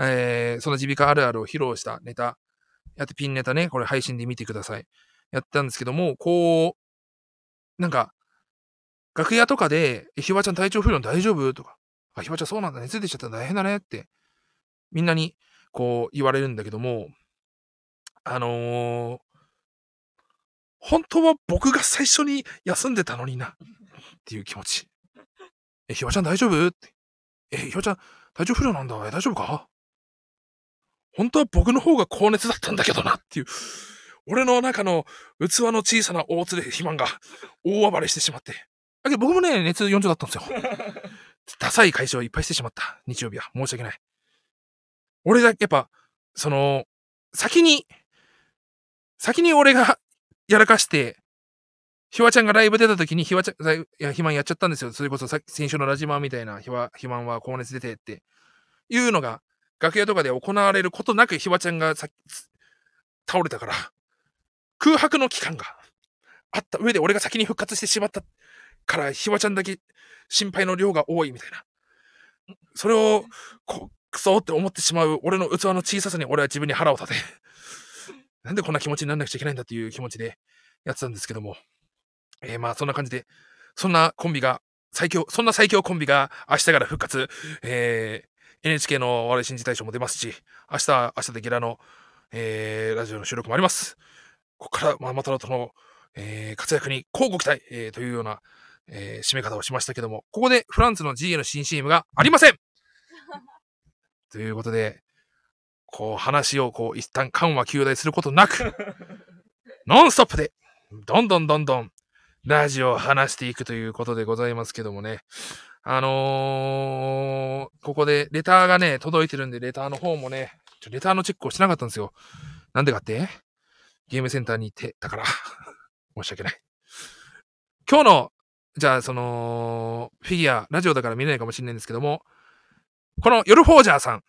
えー、その耳鼻科あるあるを披露したネタ、やってピンネタね、これ配信で見てください。やったんですけども、こう、なんか、楽屋とかで、ひわちゃん体調不良大丈夫？とか、あ、ひわちゃんそうなんだ、ね熱出ちゃったら大変だねって、みんなに、こう言われるんだけども、あのー、本当は僕が最初に休んでたのにな、っていう気持ち。え、ひわちゃん大丈夫？って。え、ひわちゃん体調不良なんだ。え、大丈夫か？本当は僕の方が高熱だったんだけどな、っていう。俺の中の器の小さな大津で肥満が大暴れしてしまって。だけど僕もね、熱40だったんですよ。ダサい会社をいっぱいしてしまった。日曜日は。申し訳ない。俺だやっぱ、その、先に、先に俺がやらかして、ひわちゃんがライブ出た時にひわちゃん、いや、肥満やっちゃったんですよ。それこそさ先週のラジマみたいな、ひわ、肥満は高熱出てって、いうのが、楽屋とかで行われることなくひわちゃんがさ倒れたから、空白の期間があった上で俺が先に復活してしまったから、ひわちゃんだけ心配の量が多いみたいな。それを、こう、クソって思ってしまう俺の器の小ささに俺は自分に腹を立て。なんでこんな気持ちにならなくちゃいけないんだっていう気持ちでやってたんですけども。えー、まあそんな感じで、そんなコンビが、最強、そんな最強コンビが明日から復活。えー、NHK の笑い新時大賞も出ますし、明日、明日でゲラの、えー、ラジオの収録もあります。ここからママタロとの、えー、活躍に交互期待、えー、というような、えー、締め方をしましたけども、ここでフランスの GA の新 CM がありません ということで、こう話をこう一旦緩和休大することなく、ノンストップで、どんどんどんどんラジオを話していくということでございますけどもね。あのー、ここでレターがね、届いてるんで、レターの方もね、レターのチェックをしてなかったんですよ。なんでかって？ゲームセンターに行ってたから 申し訳ない。今日のじゃあ、その、フィギュア、ラジオだから見れないかもしれないんですけども、この夜フォージャーさん、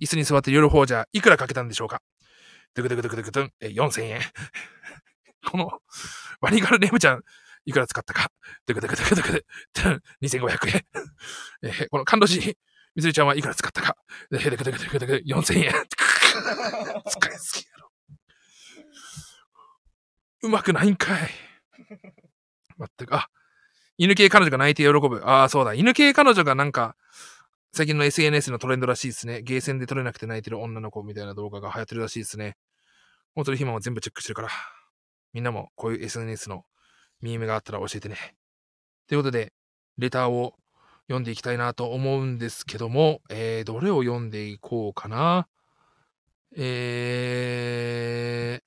椅子に座って夜フォージャー、いくらかけたんでしょうか？ドゥクドゥクドゥクドゥクドゥン、え、4000円。この、ワニガルネームちゃん、いくら使ったか。ドクドクドクドク、2500円。えー、この感動時、みずりちゃんはいくら使ったか。ドクドクドクドクドク、4000円。使いすぎやろ。うまくないんかい。まったく、あ、犬系彼女が泣いて喜ぶ。ああ、そうだ。犬系彼女がなんか、最近の SNS のトレンドらしいですね。ゲーセンで撮れなくて泣いてる女の子みたいな動画が流行ってるらしいですね。もうそれ暇も全部チェックしてるから。みんなもこういう SNS のミームがあったら教えてね。ということで、レターを読んでいきたいなと思うんですけども、えー、どれを読んでいこうかな。えー、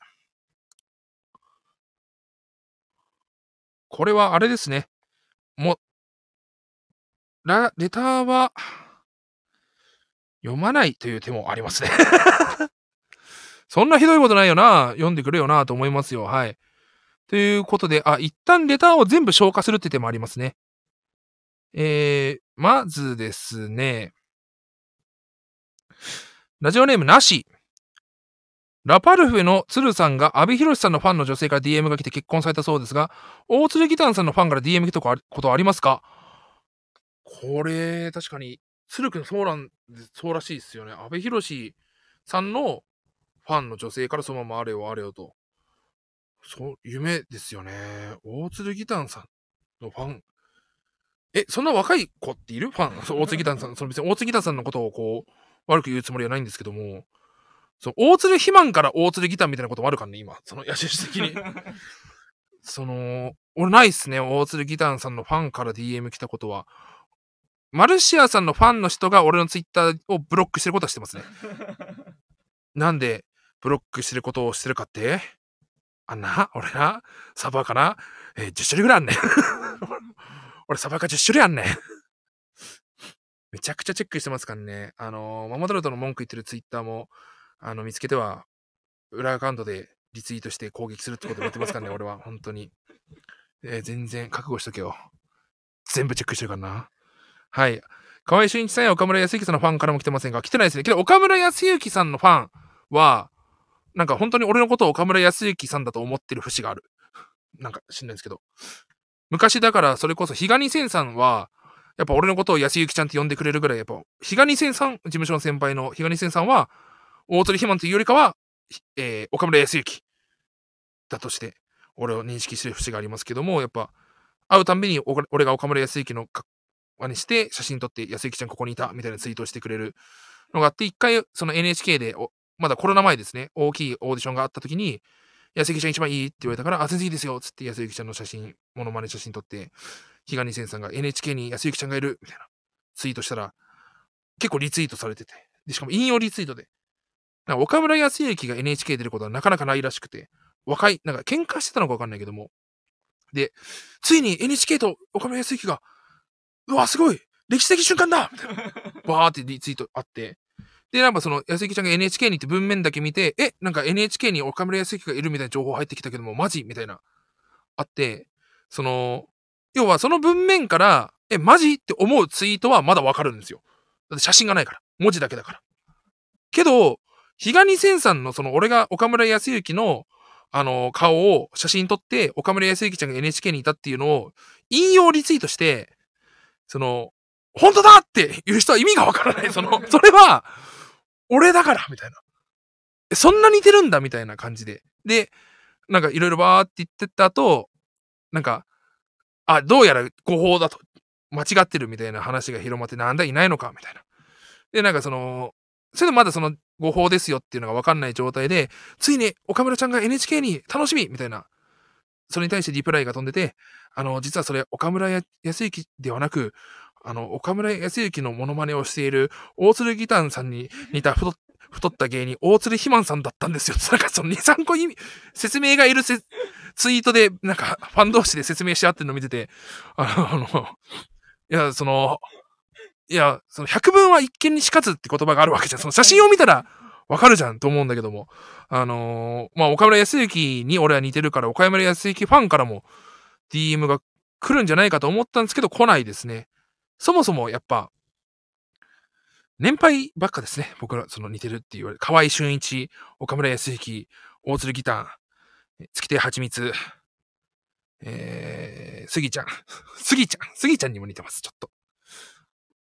これはあれですね。も、ラ、レターは、読まないという手もありますね そんなひどいことないよな。読んでくれよなと思いますよ。はい。ということで、あ、一旦レターを全部消化するって手もありますね。えー、まずですね。ラジオネームなし。ラパルフェの鶴さんが阿部寛さんのファンの女性から DM が来て結婚されたそうですが、大鶴ギタンさんのファンから DM 来たことありますか？これ、確かに、鶴くんそうなん、そうらしいですよね。阿部寛さんのファンの女性からそのままあれよあれよと。そう、夢ですよね。大鶴ギタンさんのファン。え、そんな若い子っている？ファン大鶴ギタンさん。その別に大鶴ギタンさんのことをこう、悪く言うつもりはないんですけども、そう、大鶴肥満から大鶴ギターみたいなこともあるからね、今。その、野心的に。その、俺ないっすね。大鶴ギターさんのファンから DM 来たことは。マルシアさんのファンの人が俺のツイッターをブロックしてることはしてますね。なんで、ブロックしてることをしてるかって？あんな俺なサバかな？えー、10種類ぐらいあんねん。俺サバか10種類あんねん。めちゃくちゃチェックしてますからね。あのー、ママドルトの文句言ってるツイッターも、あの、見つけては、裏アカウントでリツイートして攻撃するってことをやってますからね、俺は。本当に。えー、全然覚悟しとけよ。全部チェックしてるからな。はい。河合俊一さんや岡村康之さんのファンからも来てませんが、来てないですね。けど、岡村康之さんのファンは、なんか本当に俺のことを岡村康之さんだと思ってる節がある。なんか知んないですけど。昔だから、それこそ、比嘉二千さんは、やっぱ俺のことを安幸ちゃんって呼んでくれるぐらい、やっぱ、比嘉二千さん、事務所の先輩の比嘉二千さんは、大鳥ひまんというよりかは、えー、岡村康之だとして、俺を認識してる節がありますけども、やっぱ、会うたんびに俺が岡村康之の輪にして写真撮って康之ちゃんここにいたみたいなツイートをしてくれるのがあって、一回その NHK でまだコロナ前ですね、大きいオーディションがあった時に、安幸ちゃん一番いいって言われたから、あ、全然いいですよつって安幸ちゃんの写真、モノマネ写真撮って、比嘉二千さんが NHK に安幸ちゃんがいるみたいなツイートしたら、結構リツイートされてて、でしかも引用リツイートで、岡村康之が NHK 出ることはなかなかないらしくて、若い、なんか喧嘩してたのかわかんないけども。で、ついに NHK と岡村康之が、うわ、すごい歴史的瞬間だみたいな。バーってリツイートあって。で、なんかその、安之ちゃんが NHK に行って文面だけ見て、え、なんか NHK に岡村康之がいるみたいな情報入ってきたけども、マジ？みたいな、あって、その、要はその文面から、え、マジ？って思うツイートはまだわかるんですよ。だって写真がないから。文字だけだから。けど、比嘉二千さんのその俺が岡村康之のあの顔を写真撮って岡村康之ちゃんが NHK にいたっていうのを引用リツイートして、その、本当だっていう人は意味がわからない。その、それは、俺だからみたいな。そんな似てるんだみたいな感じで。で、なんかいろいろバーって言ってった後、なんか、あ、どうやら誤報だと。間違ってるみたいな話が広まって、なんだいないのかみたいな。で、なんかその、それでまだその誤報ですよっていうのがわかんない状態で、ついに岡村ちゃんが NHK に楽しみみたいな、それに対してリプライが飛んでて、あの、実はそれ岡村康之ではなく、あの、岡村康之のモノマネをしている大鶴ギタンさんに似た太った芸人、大鶴ひまんさんだったんですよ。なんかその2、3個意味、説明がいるツイートで、なんかファン同士で説明し合ってるのを見てて、あの、あのいや、その、いや、その百聞は一見にしかずって言葉があるわけじゃん。その写真を見たらわかるじゃんと思うんだけども。あのー、まあ、岡村康之に俺は似てるから、岡村康之ファンからも DM が来るんじゃないかと思ったんですけど、来ないですね。そもそもやっぱ、年配ばっかですね。僕ら、その似てるって言われる。河合俊一、岡村康之、大鶴ギター、月亭はちみつ、えー、杉ちゃん。杉ちゃん。杉ちゃんにも似てます、ちょっと。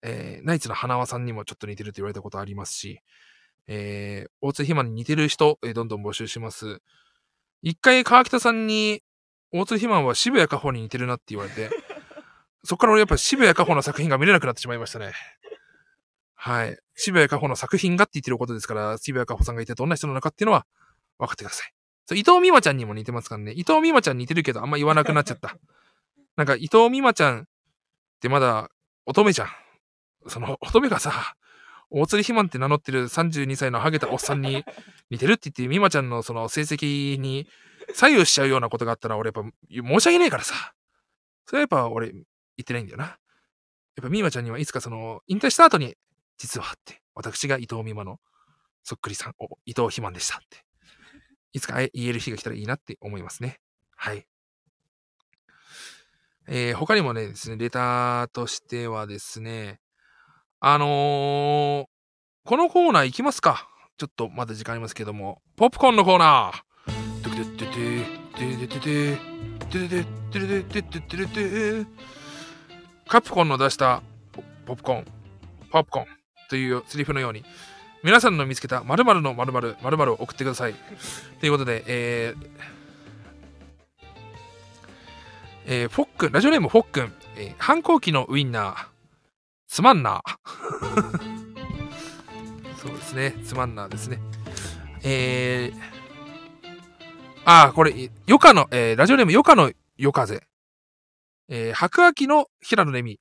えー、ナイツの花輪さんにもちょっと似てるって言われたことありますし、えー、大津ひまに似てる人、えー、どんどん募集します。一回川北さんに、大津ひまは渋谷加穂に似てるなって言われて、そっから俺やっぱ渋谷加穂の作品が見れなくなってしまいましたね。はい。渋谷加穂の作品がって言ってることですから、渋谷加穂さんがいてどんな人なのかっていうのは分かってください。そう、伊藤美誠ちゃんにも似てますからね。伊藤美誠ちゃん似てるけどあんま言わなくなっちゃった。なんか伊藤美誠ちゃんってまだ乙女じゃん。その 乙女がさ、大釣り肥満って名乗ってる32歳のハゲたおっさんに似てるって言って、美誠ちゃんのその成績に左右しちゃうようなことがあったら俺やっぱ申し訳ないからさ。それはやっぱ俺言ってないんだよな。やっぱ美誠ちゃんにはいつかその引退した後に実はって、私が伊藤美誠のそっくりさん、お伊藤肥満でしたって。いつか言える日が来たらいいなって思いますね。はい。えー、他にもね、ですね、レターとしてはですね、あのー、このコーナー行きますか。ちょっとまだ時間ありますけども、ポップコーンのコーナー。カプコンの出したポップコーン、ポップコーンというセリフのように、皆さんの見つけた〇〇の〇〇、〇〇を送ってください。ということで、えー、えー、フォック、ラジオネームフォックン、えー、反抗期のウインナー、つまんな。そうですね、つまんなですね。えー、ああ、これ、ヨカの、えー、ラジオネームヨカの夜風。えー、白秋の平野レミ。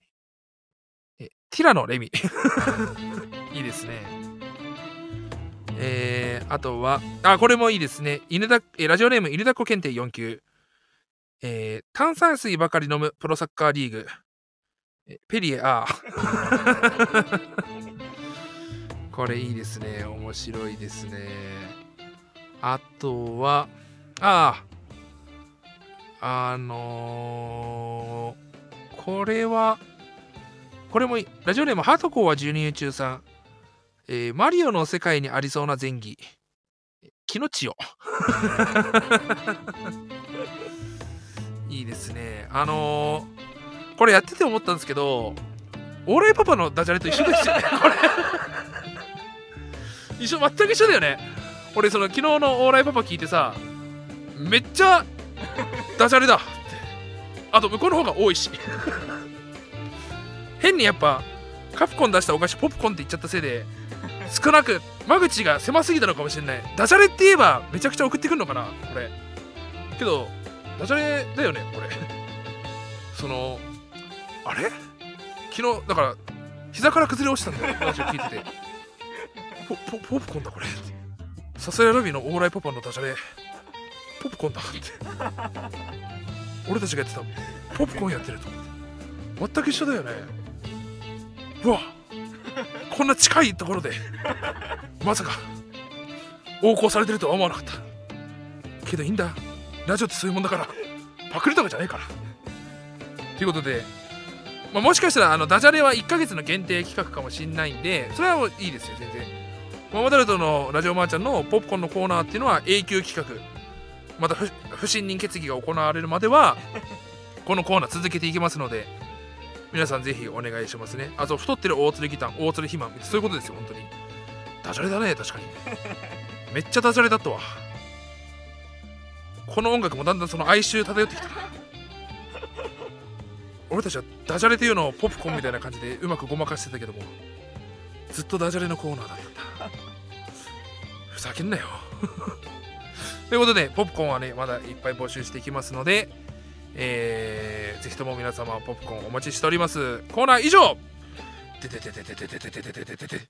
え、ティラノレミ。いいですね。えー、あとは、あ、これもいいですね。犬だ、えー、ラジオネーム、犬だこ検定4級。えー、炭酸水ばかり飲むプロサッカーリーグ。えペリエ、あ これいいですね。面白いですね。あとは、ああ、あのー、これは、これも。ラジオネーム、ハトコーは12中3。えー、マリオの世界にありそうな前儀。キノチオ。いいですね。あのー、これやってて思ったんですけど、オーライパパのダジャレと一緒ですよね、これ。一緒、全く一緒だよね。俺、その昨日のオーライパパ聞いてさ、めっちゃ ダジャレだ。って。あと、向こうの方が多いし。変にやっぱ、カプコン出したお菓子ポップコンって言っちゃったせいで、少なく間口が狭すぎたのかもしれない。ダジャレって言えばめちゃくちゃ送ってくるのかなこれ。けどダジャレだよねこれ。そのあれ？昨日だから膝から崩れ落ちたんだよ話を聞いてて。ポポポップコンだこれ。さすがラビーのオーライパパのダジャレ。ポップコーンだって。俺たちがやってたポップコーンやってると思って。全く一緒だよね。うわ。こんな近いところで。まさか。横行されてるとは思わなかった。けどいいんだ。ラジオってそういうもんだから。パクリとかじゃねえから。ということで、まあ、もしかしたらあのダジャレは1ヶ月の限定企画かもしんないんでそれはいいですよ全然。ママタルトのラジオマーちゃんのポップコーンのコーナーっていうのは永久企画。また不信任決議が行われるまでは このコーナー続けていきますので皆さんぜひお願いしますね。あと、太ってる大鶴ギター、大鶴肥満、そういうことですよ、本当に。ダジャレだね、確かに。めっちゃダジャレだったわ。この音楽もだんだんその哀愁漂ってきた俺たちはダジャレというのをポップコーンみたいな感じでうまくごまかしてたけども、ずっとダジャレのコーナーだったんだ。ふざけんなよということで、ポップコーンはね、まだいっぱい募集していきますので、えー、ぜひとも皆様ポップコーンお待ちしております。コーナー以上。てててててててててててててて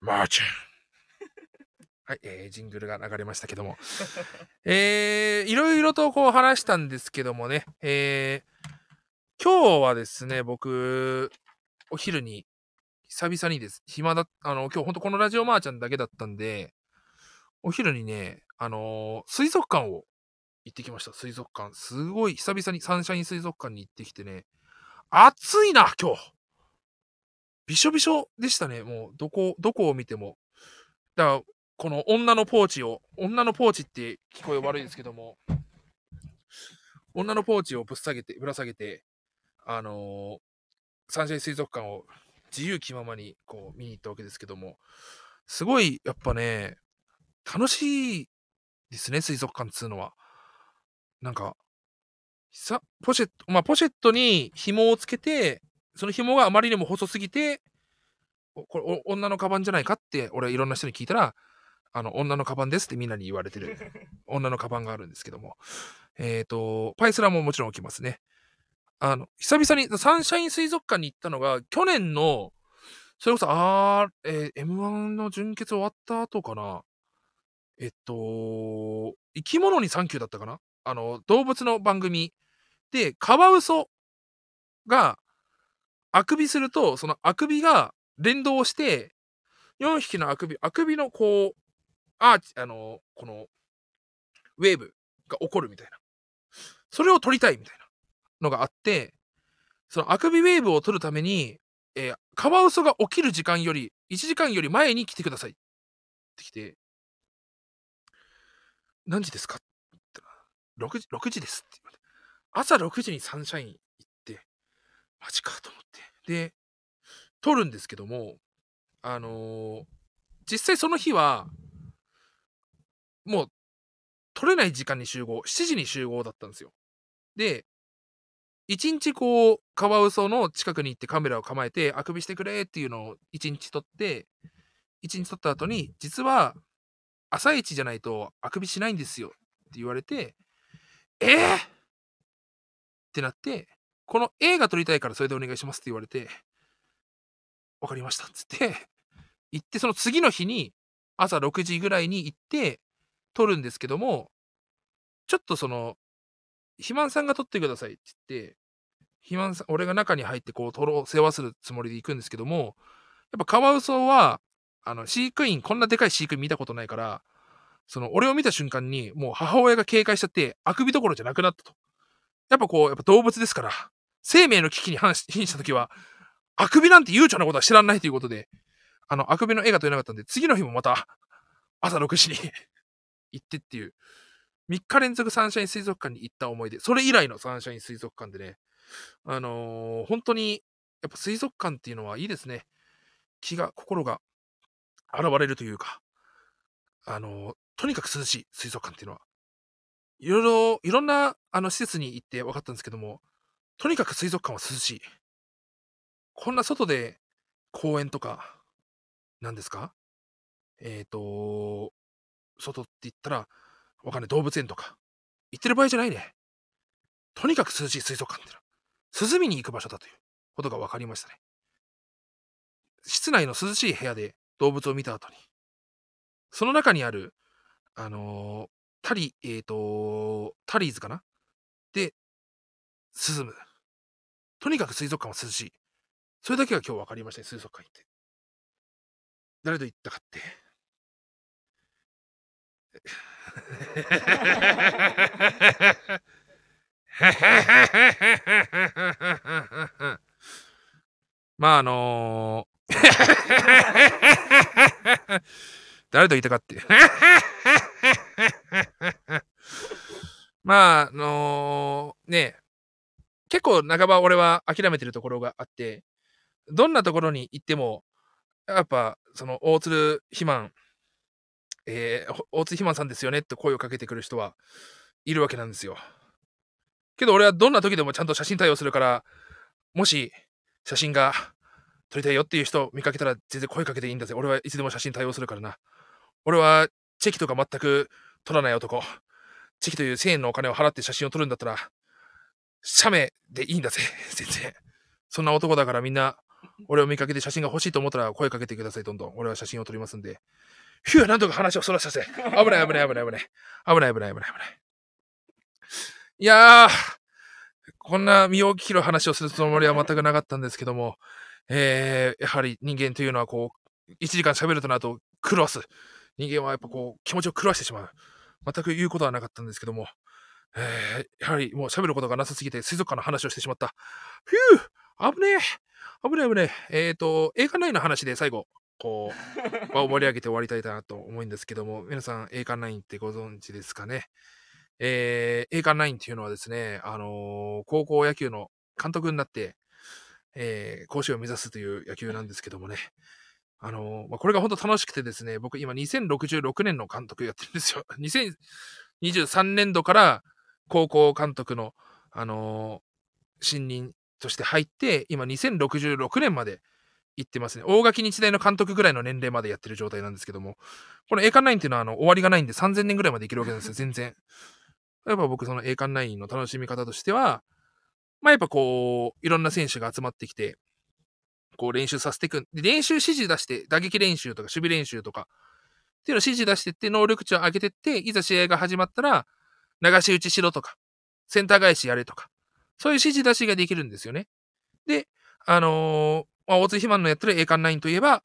マーチ はい、えー、ジングルが流れましたけども。えー、いろいろとこう話したんですけどもね。えー、今日はですね僕お昼に久々にです。暇だあの今日ほんとこのラジオマーちゃんだけだったんでお昼にねあのー、水族館を行ってきました。水族館。すごい、久々にサンシャイン水族館に行ってきてね。暑いな、今日。びしょびしょでしたね。もう、どこ、どこを見ても。だから、この女のポーチを、女のポーチって聞こえ悪いですけども、女のポーチをぶっ下げて、ぶら下げて、あのー、サンシャイン水族館を自由気ままにこう見に行ったわけですけども、すごい、やっぱね、楽しいですね、水族館っつうのは。なんか、さ、ポシェット、まあ、ポシェットに紐をつけて、その紐があまりにも細すぎて、これ、女のカバンじゃないかって、俺いろんな人に聞いたら、あの、女のカバンですってみんなに言われてる、女のカバンがあるんですけども。えっ、ー、と、パイスラももちろん置きますね。あの、久々にサンシャイン水族館に行ったのが、去年の、それこそ、あー、えー、M1 の準決終わった後かな。えっと、生き物にサンキューだったかな？あの、動物の番組で、カワウソが、あくびすると、そのあくびが連動して、4匹のあくび、あくびのこう、アーチ、あの、この、ウェーブが起こるみたいな。それを撮りたいみたいなのがあって、そのあくびウェーブを撮るために、えー、カワウソが起きる時間より、1時間より前に来てください。って来て、何時ですか？って言ったら、6時、6時ですって言われて。朝6時にサンシャイン行って、マジかと思って。で、撮るんですけども、あのー、実際その日は、もう、撮れない時間に集合、7時に集合だったんですよ。で、一日こう、カワウソの近くに行ってカメラを構えて、あくびしてくれっていうのを一日撮って、一日撮った後に、実は、朝一じゃないとあくびしないんですよって言われて、えー、ってなって、この映画撮りたいからそれでお願いしますって言われて、わかりましたっつって、行って、その次の日に朝6時ぐらいに行って、撮るんですけども、ちょっとその、肥満さんが撮ってくださいって言って、肥満さん、俺が中に入ってこう、撮ろう、世話するつもりで行くんですけども、やっぱカワウソは、あの、飼育員、こんなでかい飼育員見たことないから、その、俺を見た瞬間に、もう母親が警戒しちゃって、あくびどころじゃなくなったと。やっぱこう、やっぱ動物ですから、生命の危機に反 した時は、あくびなんて悠長なことは知らないということで、あの、あくびの絵が撮れなかったんで、次の日もまた、朝6時に 行ってっていう、3日連続サンシャイン水族館に行った思い出、それ以来のサンシャイン水族館でね、あのー、本当に、やっぱ水族館っていうのはいいですね。気が、心が現れるというか、あの、とにかく涼しい水族館っていうのは、いろいろ、いろんな、あの、施設に行って分かったんですけども、とにかく水族館は涼しい。こんな外で公園とか、何ですか？えっ、ー、と、外って言ったら、わかんない、動物園とか、行ってる場合じゃないね。とにかく涼しい水族館ってのは、涼みに行く場所だということが分かりましたね。室内の涼しい部屋で動物を見た後に、その中にある、あのー、タリ、えっ、ー、と、タリーズかな？で、涼む。とにかく水族館は涼しい。それだけが今日分かりましたね、水族館行って。誰と行ったかって。まああの、誰と言ったかって まああのー、ね結構半ば俺は諦めてるところがあってどんなところに行ってもやっぱその大鶴肥満えー、大津ひまさんですよねって声をかけてくる人はいるわけなんですよ。けど俺はどんな時でもちゃんと写真対応するから、もし写真が撮りたいよっていう人見かけたら全然声かけていいんだぜ。俺はいつでも写真対応するからな。俺はチェキとか全く撮らない男。チェキという1000円のお金を払って写真を撮るんだったら、写メでいいんだぜ。全然。そんな男だからみんな、俺を見かけて写真が欲しいと思ったら声かけてください、どんどん。俺は写真を撮りますんで。ひゅなんとか話をそらさせ。危ない危ない危ない危ない。危ない危ない危ない危ない。いやー、こんな身を切る話をするつもりは全くなかったんですけども、えー、やはり人間というのはこう、1時間喋るとなると狂わす。人間はやっぱこう、気持ちを狂わしてしまう。全く言うことはなかったんですけども、えー、やはりもう喋ることがなさすぎて水族館の話をしてしまった。ふぅ危ねえ危ねえ危ねえ。えっ、ー、と、映画内の話で最後、こう、場を盛り上げて終わりたいなと思うんですけども、皆さん、栄冠ナインってご存知ですかね？えー、栄冠ナインっていうのはですね、あのー、高校野球の監督になって、えー、甲子園を目指すという野球なんですけどもね。あの、まあ、これが本当楽しくてですね、僕今2066年の監督やってるんですよ。2023年度から高校監督の、あのー、新任として入って、今2066年まで行ってますね。大垣日大の監督ぐらいの年齢までやってる状態なんですけども、この栄冠ナインっていうのはあの終わりがないんで3000年ぐらいまでいけるわけなんですよ、全然。やっぱ僕その栄冠ナインの楽しみ方としては、まあやっぱこう、いろんな選手が集まってきて、こう練習させていく。練習指示出して、打撃練習とか守備練習とか、っていうのを指示出してって、能力値を上げてって、いざ試合が始まったら、流し打ちしろとか、センター返しやれとか、そういう指示出しができるんですよね。で、あのー、まあ、大津肥満のやってる栄冠9といえば、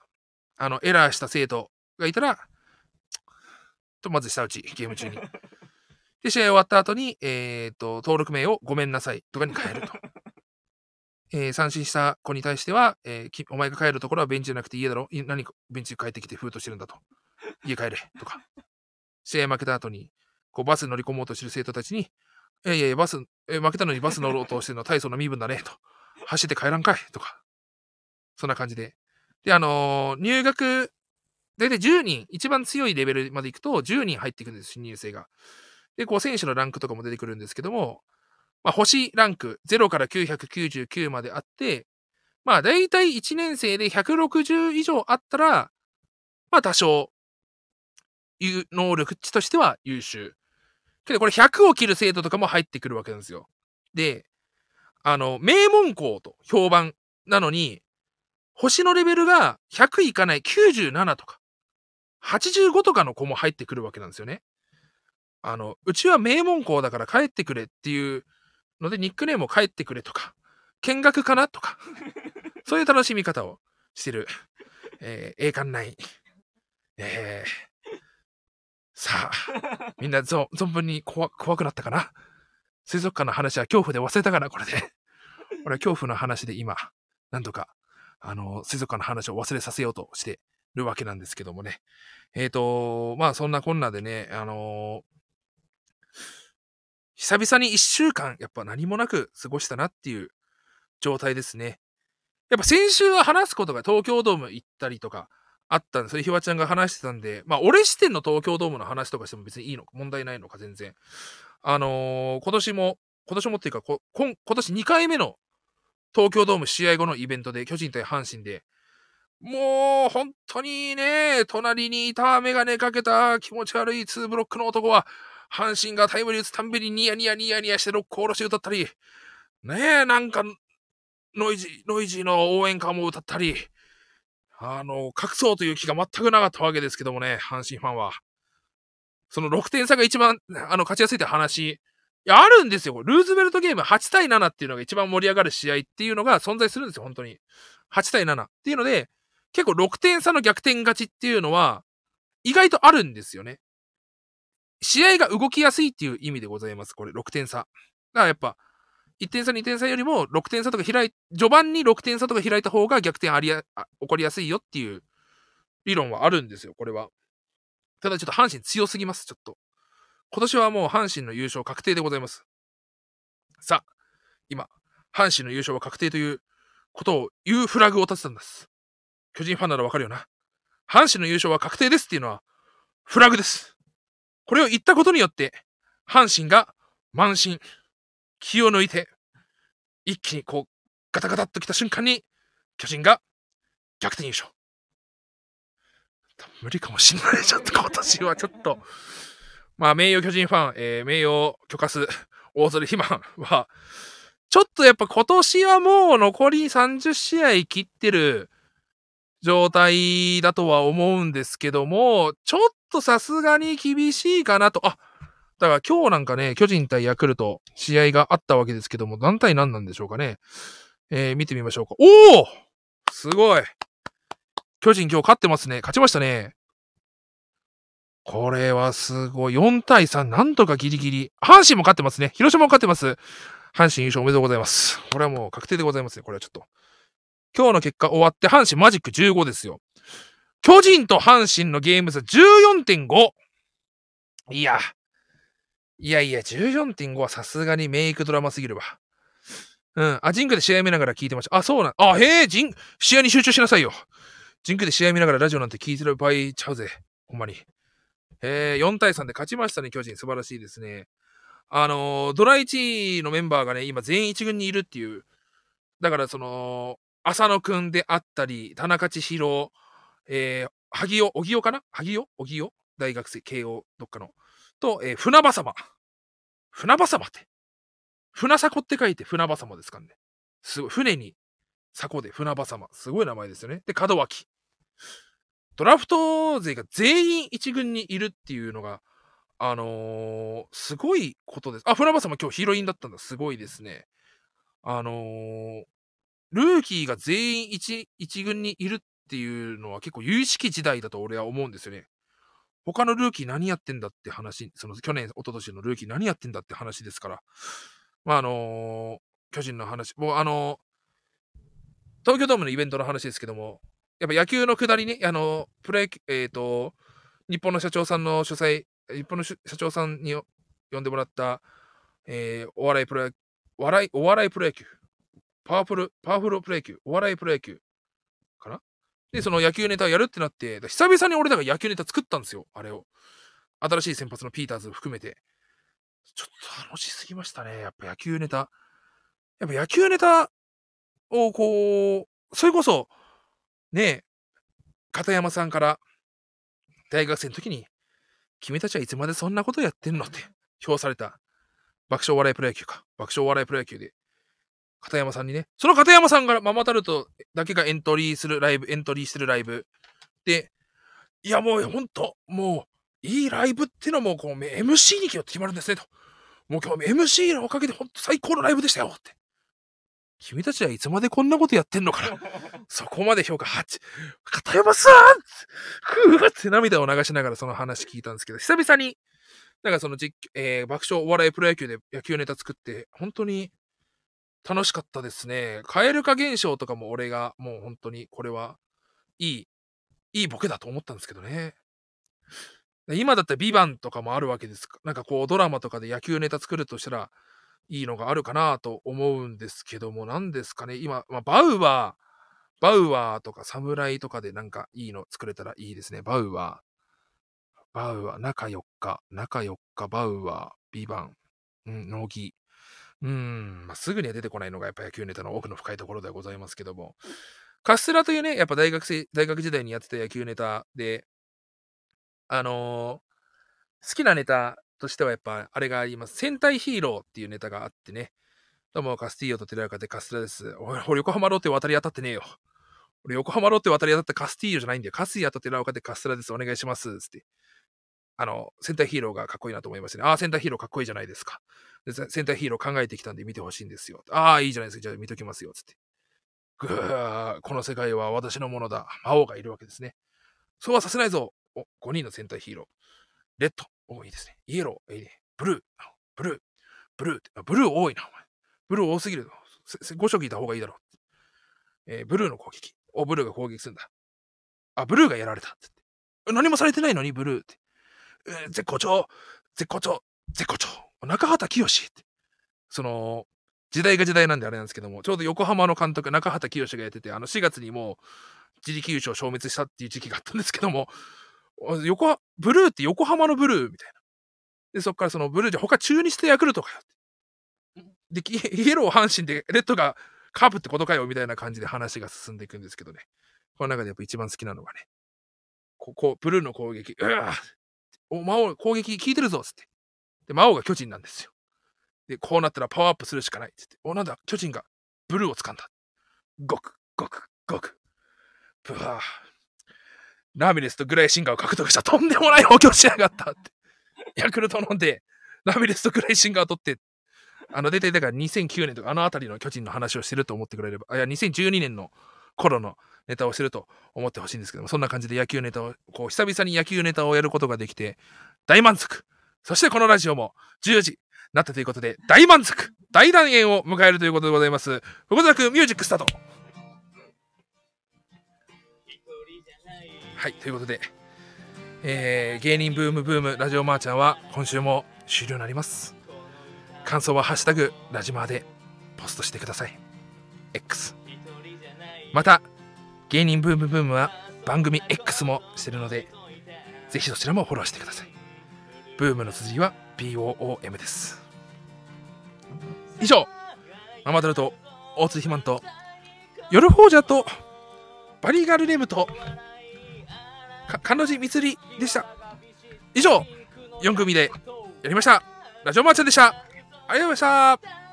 あの、エラーした生徒がいたら、と、まず下打ち、ゲーム中に。で、試合終わった後に、えっ、ー、と、登録名をごめんなさいとかに変えると。えー、三振した子に対しては、えー、お前が帰るところはベンチじゃなくて家だろ？何かベンチに帰ってきてフーとしてるんだと。家帰れとか。試合負けた後に、こうバスに乗り込もうとしてる生徒たちに、いやいや、バス、え負けたのにバス乗ろうとしてるのは大層な身分だね、と。走って帰らんかい、とか。そんな感じで。で、あのー、入学、大体10人、一番強いレベルまで行くと10人入っていくんです、新入生が。で、こう選手のランクとかも出てくるんですけども、まあ、星ランク0から999まであって、まあ、大体1年生で160以上あったら、まあ、多少、能力値としては優秀。けど、これ100を切る生徒とかも入ってくるわけなんですよ。で、あの、名門校と評判なのに、星のレベルが100いかない97とか、85とかの子も入ってくるわけなんですよね。あの、うちは名門校だから帰ってくれっていうので、ニックネームを帰ってくれとか、見学かなとか、そういう楽しみ方をしてる、えー、栄冠内。えー、さあ、みんなぞ存分に怖怖くなったかな？水族館の話は恐怖で忘れたかな？これで。俺は恐怖の話で今、何とかあの、水族館の話を忘れさせようとしてるわけなんですけどもね。えっ、ー、と、まあそんなこんなでね、あのー、久々に一週間、やっぱ何もなく過ごしたなっていう状態ですね。やっぱ先週は話すことが東京ドーム行ったりとかあったんですよ。ひわちゃんが話してたんで、まあ俺視点の東京ドームの話とかしても別にいいのか、問題ないのか全然。あのー、今年も、今年もっていうか、今今年2回目の東京ドーム試合後のイベントで、巨人対阪神で、もう、本当にね、隣にいたメガネかけた気持ち悪い2ブロックの男は、阪神がタイムリー打つたんびにニヤニヤニヤニヤしてロックおろし歌ったり、ねえ、なんか、ノイジー、ノイジーの応援歌も歌ったり、あの、隠そうという気が全くなかったわけですけどもね、阪神ファンは。その6点差が一番、あの、勝ちやすいって話いや、あるんですよ。ルーズベルトゲーム8対7っていうのが一番盛り上がる試合っていうのが存在するんですよ、本当に。8対7っていうので、結構6点差の逆転勝ちっていうのは、意外とあるんですよね。試合が動きやすいっていう意味でございます、これ、6点差。だからやっぱ、1点差、2点差よりも6点差とか開い、序盤に6点差とか開いた方が逆転ありや、起こりやすいよっていう理論はあるんですよ、これは。ただちょっと阪神強すぎます、ちょっと。今年はもう阪神の優勝確定でございます。さあ、今、阪神の優勝は確定ということを言うフラグを立てたんです。巨人ファンならわかるよな。阪神の優勝は確定ですっていうのは、フラグです。これを言ったことによって、阪神が満身、気を抜いて、一気にこう、ガタガタっと来た瞬間に、巨人が逆転優勝。無理かもしんない。ちょっと今年はちょっと、まあ、名誉巨人ファン、えー、名誉許可す大鶴肥満は、ちょっとやっぱ今年はもう残り30試合切ってる状態だとは思うんですけども、ちょっとさすがに厳しいかなと。あ、だから今日なんかね、巨人対ヤクルト試合があったわけですけども、何対何なんでしょうかね。えー、見てみましょうか。おおすごい巨人今日勝ってますね。勝ちましたね。これはすごい。4対3、なんとかギリギリ。阪神も勝ってますね。広島も勝ってます。阪神優勝おめでとうございます。これはもう確定でございますね。これはちょっと。今日の結果終わって、阪神マジック15ですよ。巨人と阪神のゲーム差14.5。いや。いやいや、14.5はさすがにメイクドラマすぎるわ。うん。あ、ジンクで試合見ながら聞いてました。あ、そうなん。あ、へえ、ジン、試合に集中しなさいよ。ジンクで試合見ながらラジオなんて聞いてる場合ちゃうぜ。ほんまに。えー、4対3で勝ちましたね、巨人。素晴らしいですね。あのー、ドラ1のメンバーがね、今全員1軍にいるっていう。だから、その、浅野くんであったり、田中千尋、えー、萩尾、荻尾かな？萩尾？荻尾？大学生、慶応、どっかの。と、えー、船場様。船場様って。船迫って書いて船場様ですかね。すごい。船に、迫で船場様。すごい名前ですよね。で、門脇。ドラフト勢が全員一軍にいるっていうのが、あのー、すごいことです。あ、船場様今日ヒロインだったんだ。すごいですね。あのー、ルーキーが全員一一軍にいるっっていうのは結構有意識時代だと俺は思うんですよね。他のルーキー何やってんだって話、その去年、一昨年のルーキー何やってんだって話ですから。まあ、あのー、巨人の話、もうあのー、東京ドームのイベントの話ですけども、やっぱ野球のくだりね、あの、プロ野球、えっ、と、日本の社長さんの主催、日本の社長さんに呼んでもらった、えー、お笑いプロ野球、笑い、お笑いプロ野球、パワフル、パワフルプロ野球、お笑いプロ野球かな？で、その野球ネタやるってなって、久々に俺らが野球ネタ作ったんですよ、あれを。新しい先発のピーターズを含めて。ちょっと楽しすぎましたね。やっぱ野球ネタ。やっぱ野球ネタをこう、それこそ、ねえ、片山さんから大学生の時に、君たちはいつまでそんなことやってんのって評された爆笑笑いプロ野球か。爆笑笑いプロ野球で、片山さんにね、その片山さんがママタルトだけがエントリーするライブ、エントリーしてるライブで、いやもうほんと、もう、いいライブっていうのも、こう、MC に決まるんですねと。もう今日 MC のおかげでほんと最高のライブでしたよって。君たちはいつまでこんなことやってんのかなそこまで評価8、片山さんふーって涙を流しながらその話聞いたんですけど、久々に、なんかその実、えー、爆笑お笑いプロ野球で野球ネタ作って、本当に楽しかったですね。蛙化現象とかも俺がもう本当にこれはいい、いいボケだと思ったんですけどね。今だったらビバンとかもあるわけです。なんかこうドラマとかで野球ネタ作るとしたら、いいのがあるかなと思うんですけども、何ですかね。今、まあ、バウアー、バウアーとか侍とかでなんかいいの作れたらいいですね。バウアー。バウアー、中4日、中4日、バウアー、ビバン、うん、乃木。うん、まあ、すぐには出てこないのがやっぱ野球ネタの奥の深いところではございますけども。カステラというね、やっぱ大学生、大学時代にやってた野球ネタで、あのー、好きなネタとしてはやっぱあれがあります。戦隊ヒーローっていうネタがあってね。どうも、カスティーヨとテラカでカステラです。俺、横浜ローテ渡り当たってねえよ。俺、横浜ローテ渡り当たったカスティーヨじゃないんだよ。カスティアとテラオカでカステラです。お願いします。つって。あの、戦隊ヒーローがかっこいいなと思いましたね。ああ、戦隊ヒーローかっこいいじゃないですか。で戦隊ヒーロー考えてきたんで見てほしいんですよ。ああ、いいじゃないですか。じゃあ見ときますよ。つって。ぐー、この世界は私のものだ。魔王がいるわけですね。そうはさせないぞ。お、5人の戦隊ヒーロー。レッド。お、いいですね。イエロー。いいね。ブルー。ブルー。ブルー。ブルー多いな、お前。ブルー多すぎる。5色いた方がいいだろう。えー、ブルーの攻撃。お、ブルーが攻撃するんだ。あ、ブルーがやられた。つって何もされてないのに、ブルーって。えー、絶好調。絶好調。絶好調。中畑清って。その、時代が時代なんであれなんですけども、ちょうど横浜の監督、中畑清がやってて、あの4月にもう自力優勝消滅したっていう時期があったんですけども、横、ブルーって横浜のブルーみたいな。で、そっからそのブルーじゃ他中日とヤクルトかよって。で、イエロー阪神でレッドがカープってことかよみたいな感じで話が進んでいくんですけどね。この中でやっぱ一番好きなのがね、ここ、ブルーの攻撃、うわお、魔王攻撃効いてるぞつって。で、魔王が巨人なんですよ。で、こうなったらパワーアップするしかないっつって。お、なんだ、巨人がブルーを掴んだ。ごく、ごく、ごく。ブワー。ラミレスとグレイシンガーを獲得したとんでもない補強しやがったって。ヤクルト飲んで、ラミレスとグレイシンガーを取って、あの、出て、だから2009年とかあのあたりの巨人の話をしてると思ってくれれば、いや、2012年の頃のネタをしてると思ってほしいんですけども、そんな感じで野球ネタを、こう、久々に野球ネタをやることができて、大満足。そしてこのラジオも10時なったということで、大満足大団円を迎えるということでございます。福くミュージックスタートはい、ということで、えー、芸人ブームブームラジオマーちゃんは今週も終了になります。感想はハッシュタグラジマーでポストしてください。X。また、芸人ブームブームは番組 X もしてるので、ぜひそちらもフォローしてください。ブームの綴りは BOOM です。以上、ママタルと大津ひまんと、夜フォージャと、バリーガルネームと、か、彼女みつりでした。以上、4組でやりました。ラジオマーちゃんでした。ありがとうございました。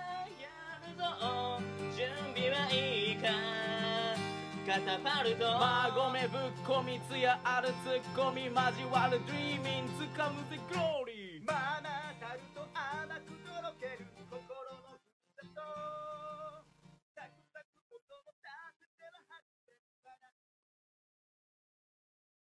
カタパルト馬込ぶっ込みつやあるツッコミ交わるドリーミンつかむぜグローリーマナタルト甘く